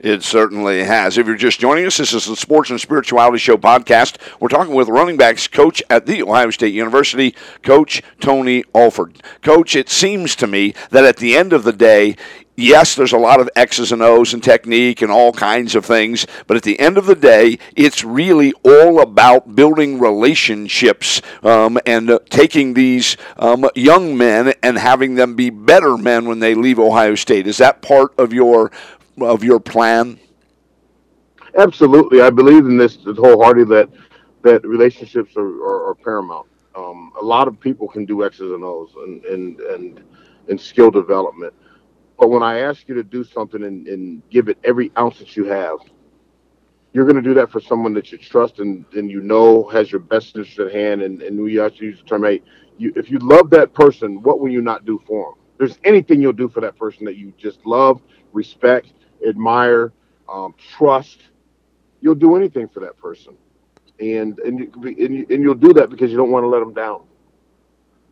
it certainly has. If you're just joining us, this is the Sports and Spirituality Show podcast. We're talking with running backs coach at The Ohio State University, Coach Tony Alford. Coach, it seems to me that at the end of the day, yes, there's a lot of X's and O's and technique and all kinds of things, but at the end of the day, it's really all about building relationships um, and uh, taking these um, young men and having them be better men when they leave Ohio State. Is that part of your of your plan? Absolutely, I believe in this wholeheartedly. That that relationships are, are, are paramount. Um, a lot of people can do X's and O's and and and, and skill development, but when I ask you to do something and, and give it every ounce that you have, you're going to do that for someone that you trust and, and you know has your best interest at hand. And, and we actually use the term, hey, you, if you love that person, what will you not do for them? There's anything you'll do for that person that you just love, respect, admire, um, trust, you'll do anything for that person, and and you, and, you, and you'll do that because you don't want to let them down,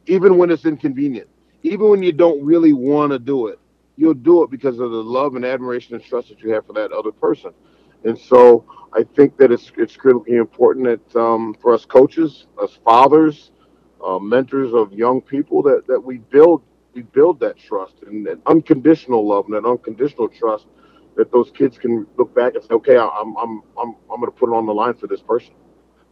even when it's inconvenient, even when you don't really want to do it, you'll do it because of the love and admiration and trust that you have for that other person, and so I think that it's it's critically important that um, for us coaches, us fathers, uh, mentors of young people, that that we build we build that trust and that unconditional love and that unconditional trust that those kids can look back and say, okay, I'm I'm I'm I'm going to put it on the line for this person.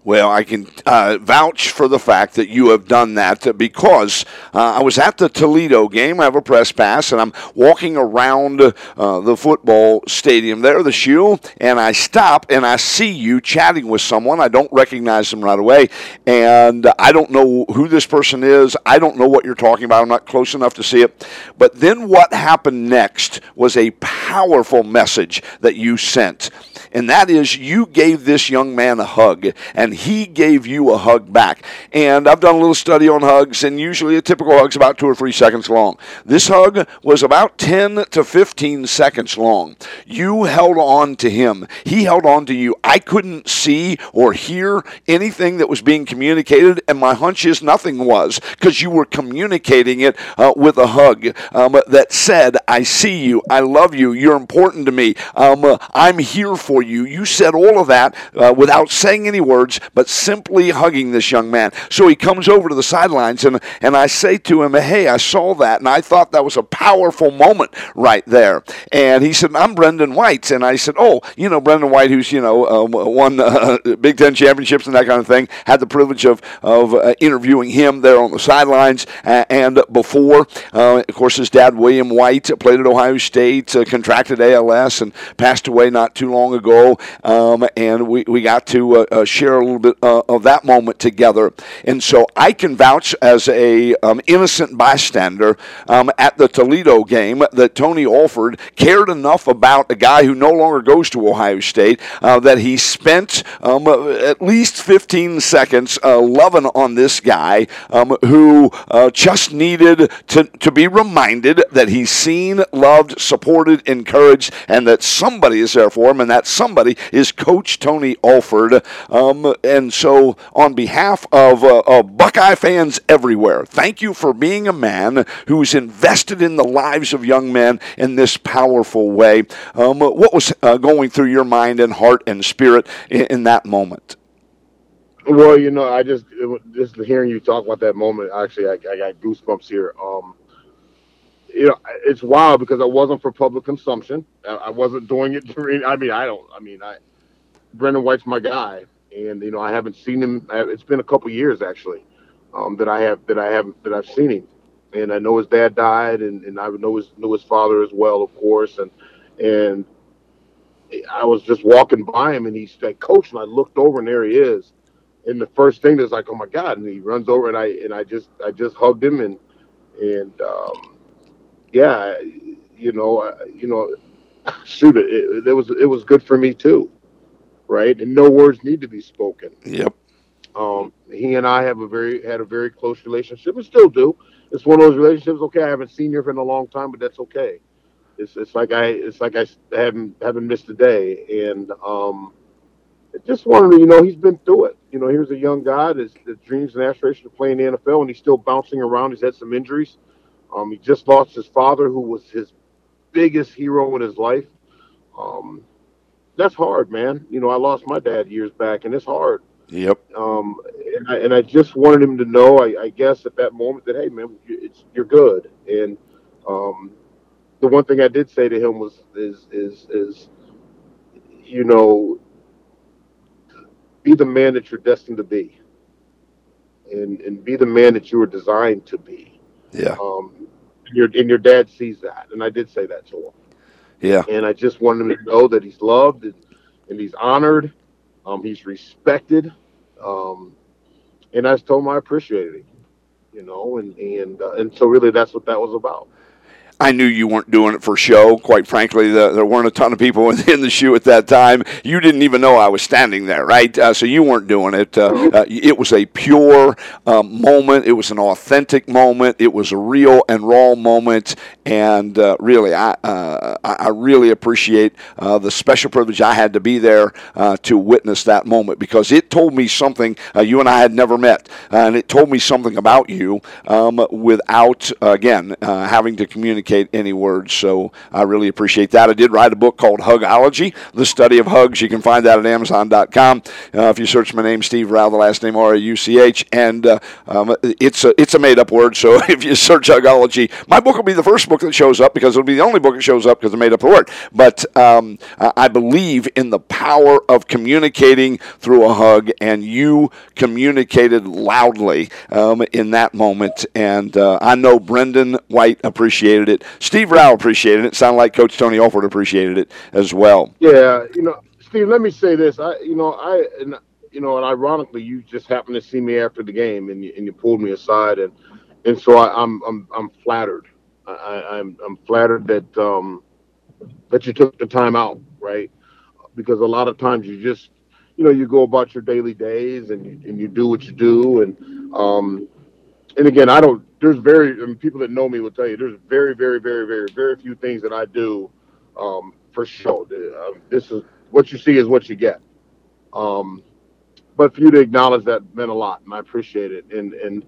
Well, I can uh, vouch for the fact that you have done that because uh, I was at the Toledo game. I have a press pass, and I'm walking around uh, the football stadium there, the shoe, and I stop and I see you chatting with someone. I don't recognize them right away, and I don't know who this person is. I don't know what you're talking about. I'm not close enough to see it. But then what happened next was a powerful message that you sent and that is you gave this young man a hug, and he gave you a hug back. And I've done a little study on hugs, and usually a typical hug's about two or three seconds long. This hug was about 10 to 15 seconds long. You held on to him, he held on to you. I couldn't see or hear anything that was being communicated, and my hunch is nothing was because you were communicating it uh, with a hug um, that said, I see you, I love you, you're important to me, um, uh, I'm here for you. You said all of that uh, without saying any words, but simply hugging this young man. So he comes over to the sidelines, and, and I say to him, Hey, I saw that, and I thought that was a powerful moment right there. And he said, I'm Brendon White. And I said, Oh, you know, Brendon White, who's, you know, uh, won uh, Big Ten championships and that kind of thing, had the privilege of, of uh, interviewing him there on the sidelines. and before, uh, of course, his dad, William White, played at Ohio State, uh, contracted ALS, and passed away not too long ago um, and we, we got to uh, share little bit uh, of that moment together. And so I can vouch as a um, innocent bystander um, at the Toledo game that Tony Alford cared enough about a guy who no longer goes to Ohio State uh, that he spent um, at least 15 seconds uh, loving on this guy um, who uh, just needed to, to be reminded that he's seen, loved, supported, encouraged, and that somebody is there for him, and that somebody is Coach Tony Alford. Um, and so, on behalf of, uh, of Buckeye fans everywhere, thank you for being a man who's invested in the lives of young men in this powerful way. Um, what was uh, going through your mind and heart and spirit in, in that moment? Well, you know, I just just hearing you talk about that moment. Actually, I, I got goosebumps here. Um, you know, it's wild because it wasn't for public consumption. I, wasn't doing it to. I mean, I don't. I mean, I Brendon White's my guy, and you know, I haven't seen him. It's been a couple years actually um, that I have that I haven't that I've seen him, and I know his dad died, and, and I know his know his father as well, of course, and and I was just walking by him, and he's like, "Coach," and I looked over, and there he is, and the first thing is like, "Oh my God!" and he runs over, and I and I just I just hugged him, and and um, yeah, you know, you know, shoot, it, it was it was good for me too, right? And no words need to be spoken. Yep. Um, he and I have a very had a very close relationship, and still do. It's one of those relationships. Okay, I haven't seen you for in a long time, but that's okay. It's it's like I it's like I haven't haven't missed a day, and um, just wanted to you know he's been through it. You know, here's a young guy that's, that dreams and aspirations of playing in the NFL, and he's still bouncing around. He's had some injuries. Um, he just lost his father, who was his biggest hero in his life. Um, that's hard, man. You know, I lost my dad years back, and it's hard. Yep. Um, and I, and I just wanted him to know, I, I guess, at that moment that hey, man, it's you're good. And um, the one thing I did say to him was, is is is, you know, be the man that you're destined to be, and and be the man that you were designed to be. Yeah. Um, and your and your dad sees that, and I did say that to him. Yeah. And I just wanted him to know that he's loved and, and he's honored. Um, he's respected. Um, and I just told him I appreciated him, you know, and and uh, and so really that's what that was about. I knew you weren't doing it for show. Quite frankly, the, there weren't a ton of people in the shoe at that time. You didn't even know I was standing there, right? Uh, so you weren't doing it. Uh, uh, it was a pure um, moment. It was an authentic moment. It was a real and raw moment. And uh, really, I uh, I really appreciate uh, the special privilege I had to be there to witness that moment because it told me something you and I had never met, and it told me something about you um, without again having to communicate communicate any words. So I really appreciate that. I did write a book called Hugology, The Study of Hugs. You can find that at Amazon.com. Uh, if you search my name, Steve Rauch, the last name R A U C H, and uh, um, it's a it's a made up word. So if you search Hugology, my book will be the first book that shows up because it'll be the only book that shows up because I made up the word. But um, I believe in the power of communicating through a hug, and you communicated loudly um, in that moment. And uh, I know Brendon White appreciated it it. Steve Rauch appreciated it. Sounded like Coach Tony Alford appreciated it as well. Yeah, you know, Steve. Let me say this. I, you know, I, and, you know, and ironically, you just happened to see me after the game, and you, and you pulled me aside, and and so I, am I'm, I'm I'm flattered. I, I'm I'm flattered that um that you took the time out, right? Because a lot of times you just you know you go about your daily days and you, and you do what you do and um and again I don't there's very mean, people that know me will tell you there's very very very very very few things that I do um, for show. Uh, this is what you see is what you get. Um, but for you to acknowledge that meant a lot, and I appreciate it. And and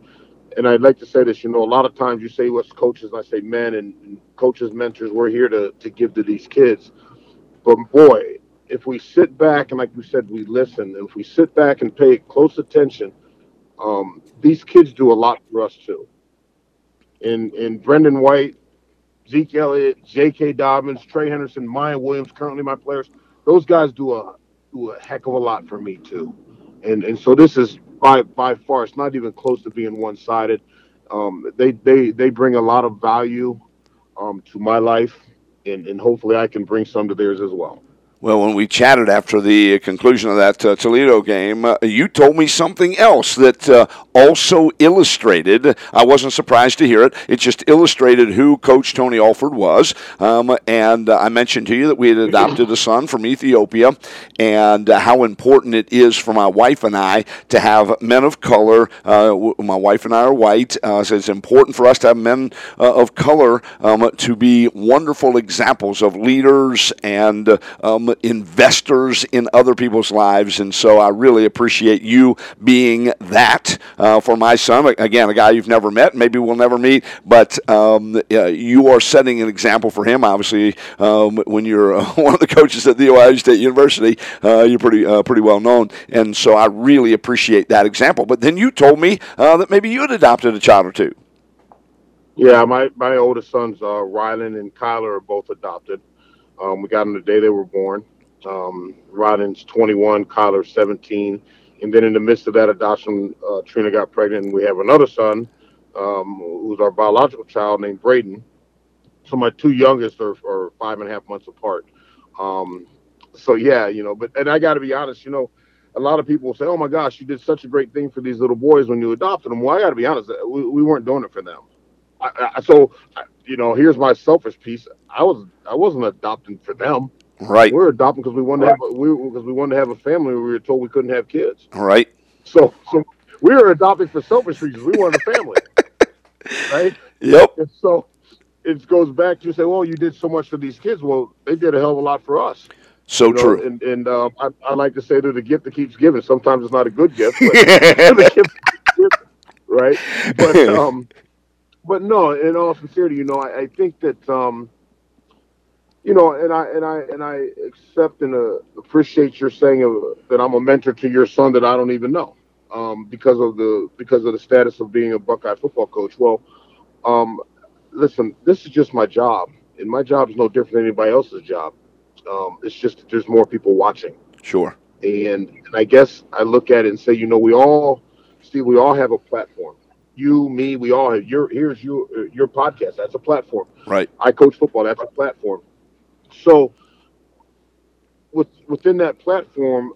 and I'd like to say this. You know, a lot of times you say what's coaches, and I say men and, and coaches, mentors. We're here to to give to these kids. But boy, if we sit back and like you said, we listen, and if we sit back and pay close attention, um, these kids do a lot for us too in in Brendon White, Zeke Elliott, J.K. Dobbins, Trey Henderson, Miyan Williams, currently my players. Those guys do a do a heck of a lot for me too, and and so this is by by far it's not even close to being one sided. Um, they they they bring a lot of value um, to my life, and and hopefully I can bring some to theirs as well. Well, when we chatted after the conclusion of that uh, Toledo game, uh, you told me something else that uh, also illustrated. I wasn't surprised to hear it. It just illustrated who Coach Tony Alford was. Um, and uh, I mentioned to you that we had adopted a son from Ethiopia and uh, how important it is for my wife and I to have men of color. Uh, my wife and I are white, so it's important for us to have men of color um, to be wonderful examples of leaders and um, investors in other people's lives. And so I really appreciate you being that uh, for my son. Again, a guy you've never met, maybe we'll never meet, but um, you are setting an example for him. Obviously, um, when you're uh, one of the coaches at the Ohio State University, uh, you're pretty uh, pretty well known. And so I really appreciate that example. But then you told me uh, that maybe you had adopted a child or two. Yeah, my, my oldest sons, uh, Rylan and Kyler, are both adopted. Um, we got them the day they were born. Um, Rylan's 21, Kyler's 17. And then in the midst of that adoption, uh, Trina got pregnant, and we have another son, um, who's our biological child named Braden. So my two youngest are, are five and a half months apart. Um, so yeah, you know, but and I got to be honest, you know, a lot of people say, "Oh my gosh, you did such a great thing for these little boys when you adopted them." Well, I got to be honest, we, we weren't doing it for them. I, I, so you know, here's my selfish piece. I was I wasn't adopting for them. Right. We are adopting because we wanted right. to have a, we because we wanted to have a family. We were told we couldn't have kids. Right. So so we were adopting for selfish reasons. We wanted a family. right. Yep. And so it goes back to say, well, you did so much for these kids. Well, they did a hell of a lot for us. So you know, true. And, and uh, I, I, like to say that the gift that keeps giving. Sometimes it's not a good gift, but right? But um, but no, in all sincerity, you know, I, I think that um, you know, and I and I and I accept and uh, appreciate your saying uh, that I'm a mentor to your son that I don't even know um, because of the because of the status of being a Buckeye football coach. Well, um, listen, this is just my job, and my job is no different than anybody else's job. Um, it's just that there's more people watching. Sure. And, and I guess I look at it and say, you know, we all, Steve, we all have a platform. You, me, we all have. Your here's your your podcast. That's a platform. Right. I coach football. That's a platform. So, with within that platform,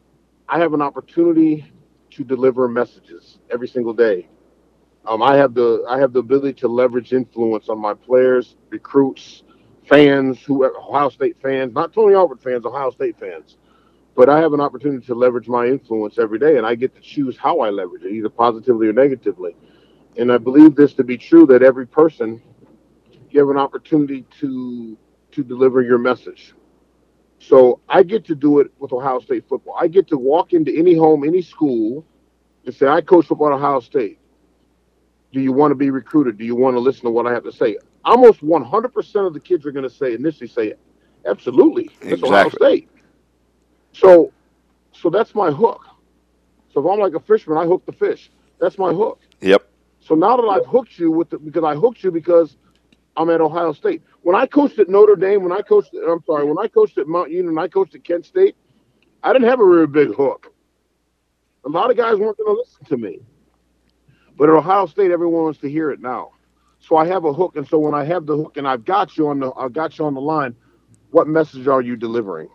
I have an opportunity to deliver messages every single day. Um, I have the I have the ability to leverage influence on my players, recruits, fans, who Ohio State fans, not Tony Alford fans, Ohio State fans. But I have an opportunity to leverage my influence every day, and I get to choose how I leverage it, either positively or negatively. And I believe this to be true that every person you have an opportunity to to deliver your message. So I get to do it with Ohio State football. I get to walk into any home, any school, and say, "I coach football at Ohio State." Do you want to be recruited? Do you want to listen to what I have to say? Almost 100% of the kids are going to say initially say, absolutely. it's exactly. Ohio State. So, so that's my hook. So if I'm like a fisherman, I hook the fish. That's my hook. Yep. So now that I've hooked you with the, because I hooked you because I'm at Ohio State. When I coached at Notre Dame, when I coached, I'm sorry, when I coached at Mount Union, I coached at Kent State, I didn't have a really big hook. A lot of guys weren't going to listen to me. But at Ohio State, everyone wants to hear it now. So I have a hook, and so when I have the hook and I've got you on the I've got you on the line, what message are you delivering?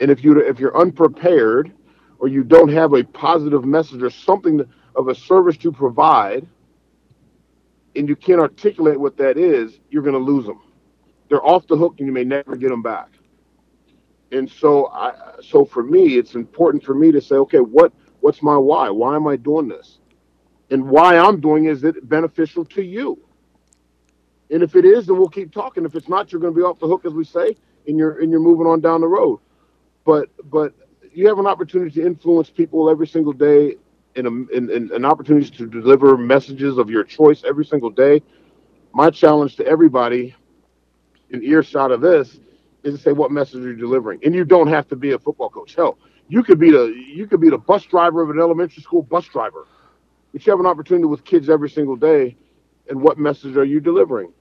And if you if you're unprepared or you don't have a positive message or something of a service to provide, and you can't articulate what that is, you're going to lose them. They're off the hook, and you may never get them back. And so, I so for me, it's important for me to say, okay, what what's my why? Why am I doing this? and why I'm doing is it beneficial to you? And if it is, then we'll keep talking. If it's not, you're going to be off the hook, as we say, and you're and you're moving on down the road. But but you have an opportunity to influence people every single day, and and an opportunity to deliver messages of your choice every single day. My challenge to everybody in earshot of this is to say what message are you delivering, and you don't have to be a football coach. Hell, you could be the you could be the bus driver of an elementary school bus driver but you have an opportunity with kids every single day, and what message are you delivering?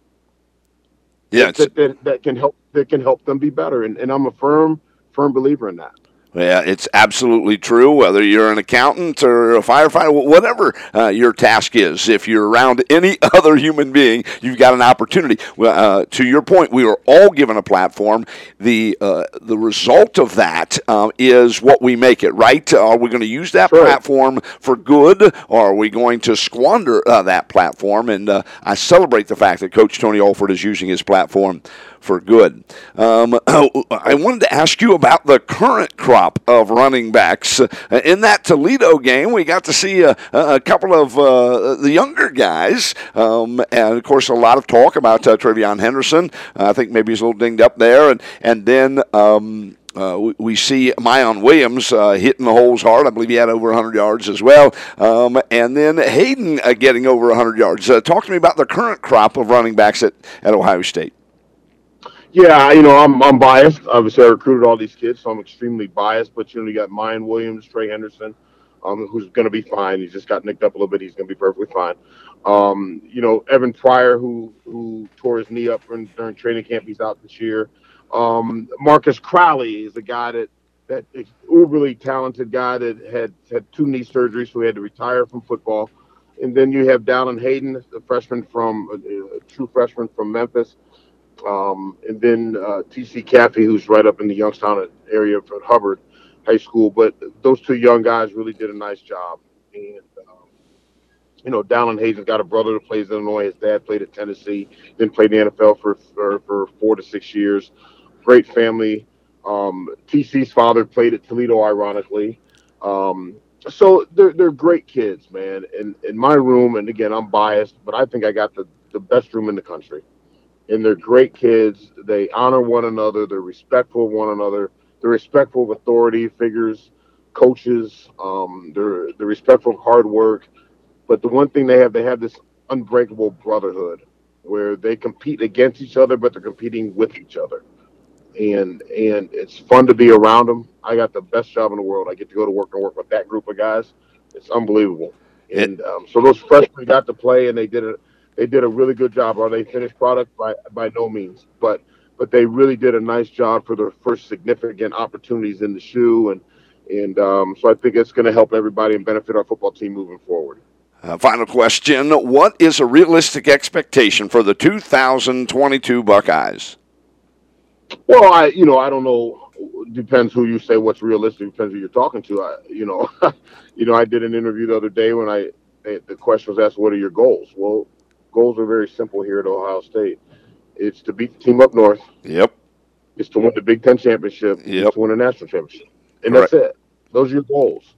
Yeah, that, that, that, can help that can help them be better, and, and I'm a firm firm believer in that. Yeah, it's absolutely true. Whether you're an accountant or a firefighter, whatever uh, your task is, if you're around any other human being, you've got an opportunity. Uh, to your point, we are all given a platform. The uh, the result of that um, is what we make it. Right? Are we going to use that sure. platform for good, or are we going to squander uh, that platform? And uh, I celebrate the fact that Coach Tony Alford is using his platform for good. Um, I wanted to ask you about the current crop of running backs. Uh, in that Toledo game, we got to see a, a couple of uh, the younger guys, um, and of course, a lot of talk about uh, TreVeyon Henderson. I think maybe he's a little dinged up there, and and then. Um, uh, we, we, see Miyan Williams uh, hitting the holes hard. I believe he had over 100 yards as well. Um, and then Hayden uh, getting over 100 yards. Uh, talk to me about the current crop of running backs at, at Ohio State. Yeah, you know, I'm, I'm biased. Obviously, I recruited all these kids, so I'm extremely biased. But, you know, you got Miyan Williams, Trey Henderson, um, who's going to be fine. He just got nicked up a little bit. He's going to be perfectly fine. Um, you know, Evan Pryor, who who tore his knee up during, during training camp, he's out this year. Um, Marcus Crowley is a guy that that uberly talented guy that had had two knee surgeries, so he had to retire from football. And then you have Dallan Hayden, a freshman from a, a true freshman from Memphis. Um, and then uh, TC Caffey, who's right up in the Youngstown area for Hubbard High School. But those two young guys really did a nice job. And um, you know, Dallan Hayden got a brother that plays in Illinois. His dad played at Tennessee, then played in the NFL for for, for four to six years great family. Um, TC's father played at Toledo, ironically. Um, so they're they're great kids, man. And in my room, and again, I'm biased, but I think I got the the best room in the country. And they're great kids. They honor one another. They're respectful of one another. They're respectful of authority figures, coaches. Um, they're they're respectful of hard work. But the one thing they have, they have this unbreakable brotherhood where they compete against each other, but they're competing with each other and and it's fun to be around them. I got the best job in the world. I get to go to work and work with that group of guys. It's unbelievable. And um, so those freshmen got to play, and they did a they did a really good job. Are they finished product? By by no means, but but they really did a nice job for their first significant opportunities in the shoe, and and um, so I think it's going to help everybody and benefit our football team moving forward. Uh, final question: What is a realistic expectation for the 2022 Buckeyes? Well, I you know I don't know. Depends who you say what's realistic. Depends who you're talking to. I you know, you know I did an interview the other day when I the question was asked, "What are your goals?" Well, goals are very simple here at Ohio State. It's to beat the team up north. Yep. It's to win the Big Ten championship. Yep. to win a national championship, and that's it. Those are your goals.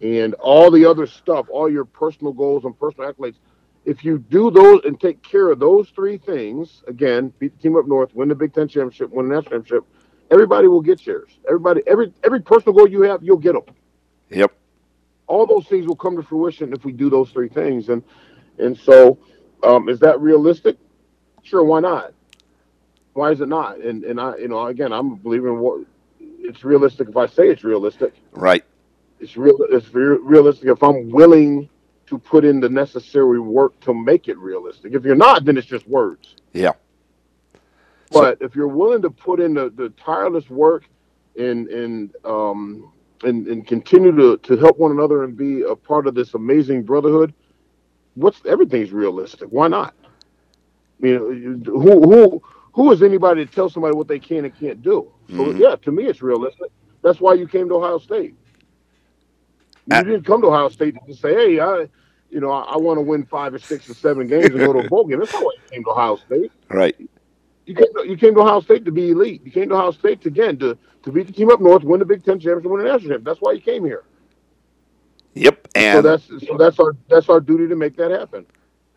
And all the other stuff, all your personal goals and personal accolades, if you do those and take care of those three things, again, beat the team up north, win the Big Ten championship, win the national championship, everybody will get shares. Everybody, every every personal goal you have, you'll get them. Yep. All those things will come to fruition if we do those three things. And and so, um, is that realistic? Sure, why not? Why is it not? And and I, you know, again, I'm believing what it's realistic if I say it's realistic. Right. It's real. It's realistic if I'm willing to put in the necessary work to make it realistic. If you're not, then it's just words. Yeah. But so, if you're willing to put in the, the tireless work and and um and, and continue to, to help one another and be a part of this amazing brotherhood, what's everything's realistic. Why not? I mean, who who who is anybody to tell somebody what they can and can't do? So mm-hmm. yeah, to me it's realistic. That's why you came to Ohio State. You didn't come to Ohio State to say, "Hey, I, you know, I, I want to win five or six or seven games and go to a bowl game." That's not why you came to Ohio State. Right. You came, to, you came to Ohio State to be elite. You came to Ohio State to, again to to beat the team up north, win the Big Ten championship, win the national championship. That's why you came here. Yep, and so that's so that's our that's our duty to make that happen.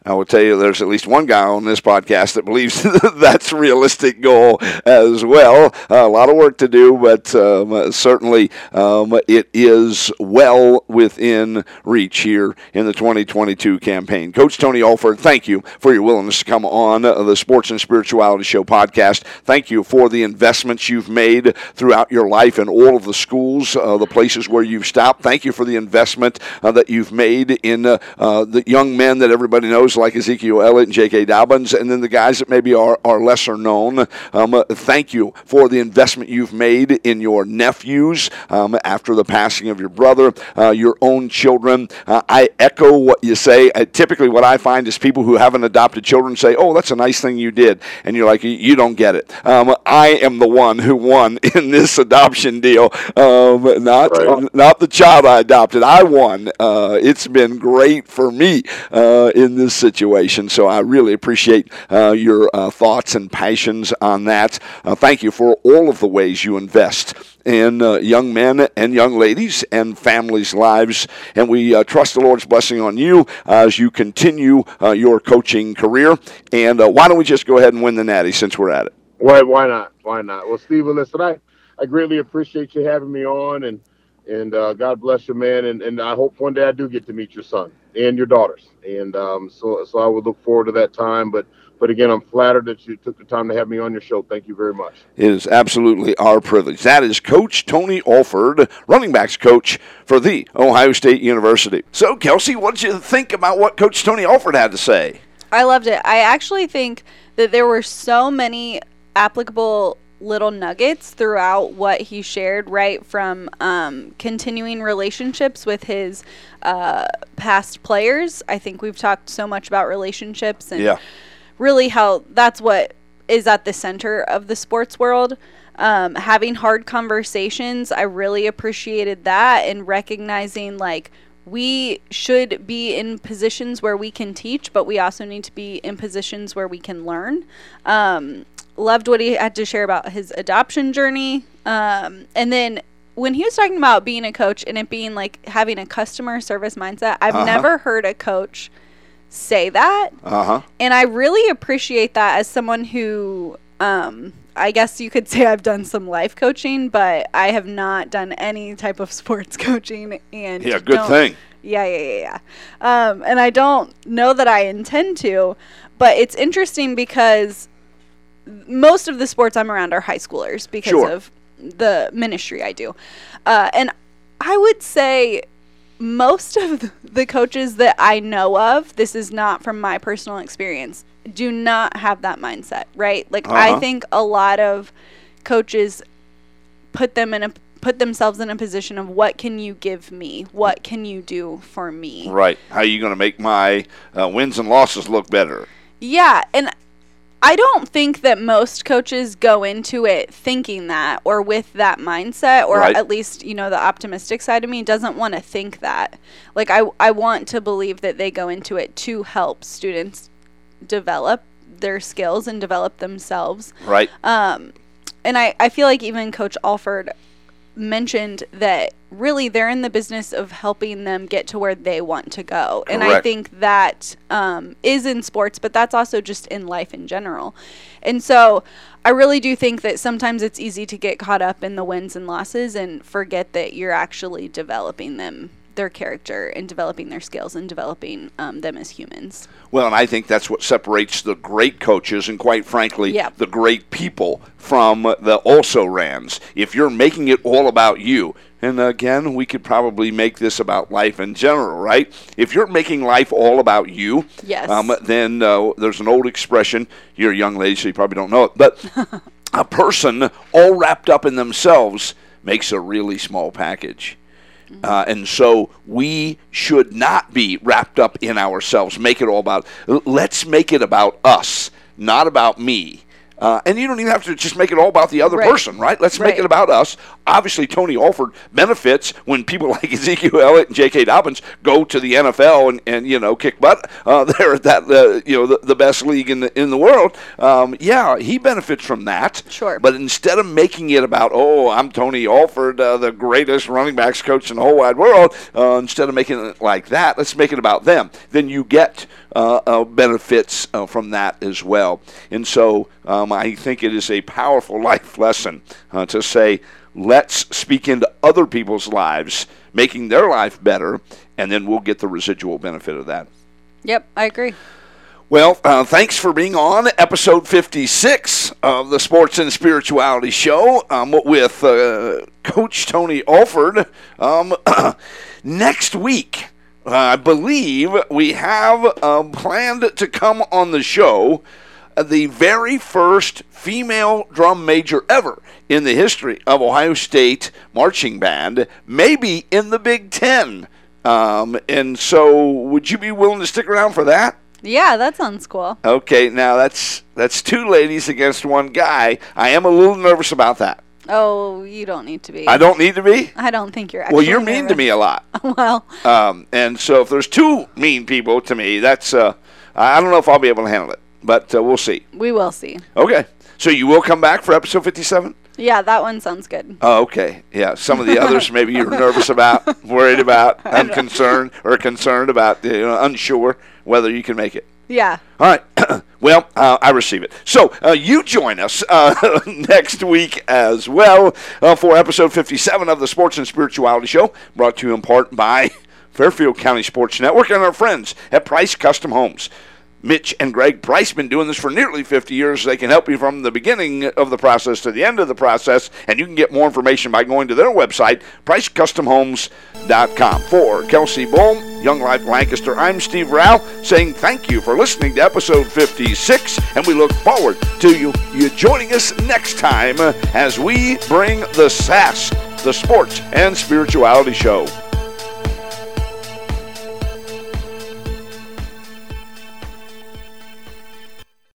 I will tell you, there's at least one guy on this podcast that believes that's a realistic goal as well. Uh, a lot of work to do, but um, certainly um, it is well within reach here in the 2022 campaign. Coach Tony Alford, thank you for your willingness to come on the Sports and Spirituality Show podcast. Thank you for the investments you've made throughout your life in all of the schools, uh, the places where you've stopped. Thank you for the investment uh, that you've made in uh, uh, the young men that everybody knows like Ezekiel Elliott and J.K. Dobbins, and then the guys that maybe are, are lesser known. Um, uh, thank you for the investment you've made in your nephews um, after the passing of your brother, uh, your own children. Uh, I echo what you say. Uh, typically, what I find is people who haven't adopted children say, "Oh, that's a nice thing you did," and you're like, "You don't get it." Um, I am the one who won in this adoption deal, um, not right. not the child I adopted. I won. Uh, it's been great for me uh, in this situation. So I really appreciate uh, your uh, thoughts and passions on that. Uh, thank you for all of the ways you invest in uh, young men and young ladies and families' lives. And we uh, trust the Lord's blessing on you as you continue uh, your coaching career. And uh, why don't we just go ahead and win the Natty since we're at it? Why? Why not? Why not? Well, Steve, listen, I I greatly appreciate you having me on, and and uh, God bless you, man. And and I hope one day I do get to meet your son and your daughters, and um, so so I would look forward to that time. But but again, I'm flattered that you took the time to have me on your show. Thank you very much. It is absolutely our privilege. That is Coach Tony Alford, running backs coach for the Ohio State University. So, Kelsey, what did you think about what Coach Tony Alford had to say? I loved it. I actually think that there were so many applicable little nuggets throughout what he shared, right from um, continuing relationships with his uh, past players. I think we've talked so much about relationships and Yeah. really how that's what is at the center of the sports world. Um, having hard conversations, I really appreciated that and recognizing like we should be in positions where we can teach, but we also need to be in positions where we can learn. Um, loved what he had to share about his adoption journey. Um, and then when he was talking about being a coach and it being like having a customer service mindset, I've Uh-huh. never heard a coach say that Uh huh. and I really appreciate that as someone who, um, I guess you could say I've done some life coaching, but I have not done any type of sports coaching. And Yeah, good thing. Yeah, yeah, yeah, yeah. Um, and I don't know that I intend to, but it's interesting because most of the sports I'm around are high schoolers because Sure. of the ministry I do. Uh, and I would say most of the coaches that I know of, this is not from my personal experience, do not have that mindset, right? Like I Uh-huh. think a lot of coaches put them in a put themselves in a position of what can you give me? What can you do for me? Right. How are you going to make my uh, wins and losses look better? Yeah, and I don't think that most coaches go into it thinking that or with that mindset or Right. at least, you know, the optimistic side of me doesn't want to think that. Like I I want to believe that they go into it to help students develop their skills and develop themselves. Right. Um, and I, I feel like even Coach Alford mentioned that really they're in the business of helping them get to where they want to go. And I think that um, is in sports, but that's also just in life in general. And so I really do think that sometimes it's easy to get caught up in the wins and losses and forget that you're actually developing them, their character, and developing their skills and developing um, them as humans. Well, and I think that's what separates the great coaches and, quite frankly, Yeah. the great people from the also rans. If you're making it all about you, and again, we could probably make this about life in general, right? If you're making life all about you, Yes. um, then uh, there's an old expression. You're a young lady, so you probably don't know it, but a person all wrapped up in themselves makes a really small package. Uh, and so we should not be wrapped up in ourselves. Make it all about. Let's make it about us, not about me. Uh, and you don't even have to just make it all about the other Right. person, right? Let's make it about us. Obviously, Tony Alford benefits when people like Ezekiel Elliott and J.K. Dobbins go to the NFL and, and you know kick butt. Uh, they're at that uh, you know the, the best league in the in the world. Um, yeah, he benefits from that. Sure. But instead of making it about, oh, I'm Tony Alford, uh, the greatest running backs coach in the whole wide world, uh, instead of making it like that, let's make it about them. Then you get benefits uh, from that as well. And so um, I think it is a powerful life lesson uh, to say, let's speak into other people's lives, making their life better, and then we'll get the residual benefit of that. Yep, I agree. Well, uh, thanks for being on episode 56 of the Sports and Spirituality Show um, with uh, Coach Tony Alford. Um, next week, uh, I believe we have um, planned to come on the show uh, the very first female drum major ever in the history of Ohio State marching band, maybe in the Big Ten. Um, and so, would you be willing to stick around for that? Yeah, that sounds cool. Okay, now that's that's two ladies against one guy. I am a little nervous about that. Oh, you don't need to be. I don't need to be. I don't think you're. Actually Well, you're mean to me a lot, well, um, and so if there's two mean people to me, that's uh, I don't know if I'll be able to handle it, but uh, we'll see. we will see. Okay, so you will come back for episode 57. Yeah, that one sounds good. Oh, okay. Yeah, some of the others maybe you're nervous about, worried about, unconcerned, or concerned about, you know, unsure whether you can make it. Yeah. All right. Well, uh, I receive it. So uh, you join us uh, next week as well uh, for episode 57 of the Sports and Spirituality Show, brought to you in part by Fairfield County Sports Network and our friends at Price Custom Homes. Mitch and Greg Price been doing this for nearly 50 years. They can help you from the beginning of the process to the end of the process, and you can get more information by going to their website, pricecustomhomes.com. For Kelsey Bull, Young Life Lancaster, I'm Steve Rauch saying thank you for listening to episode 56, and we look forward to you, you joining us next time as we bring the SAS, the Sports and Spirituality Show.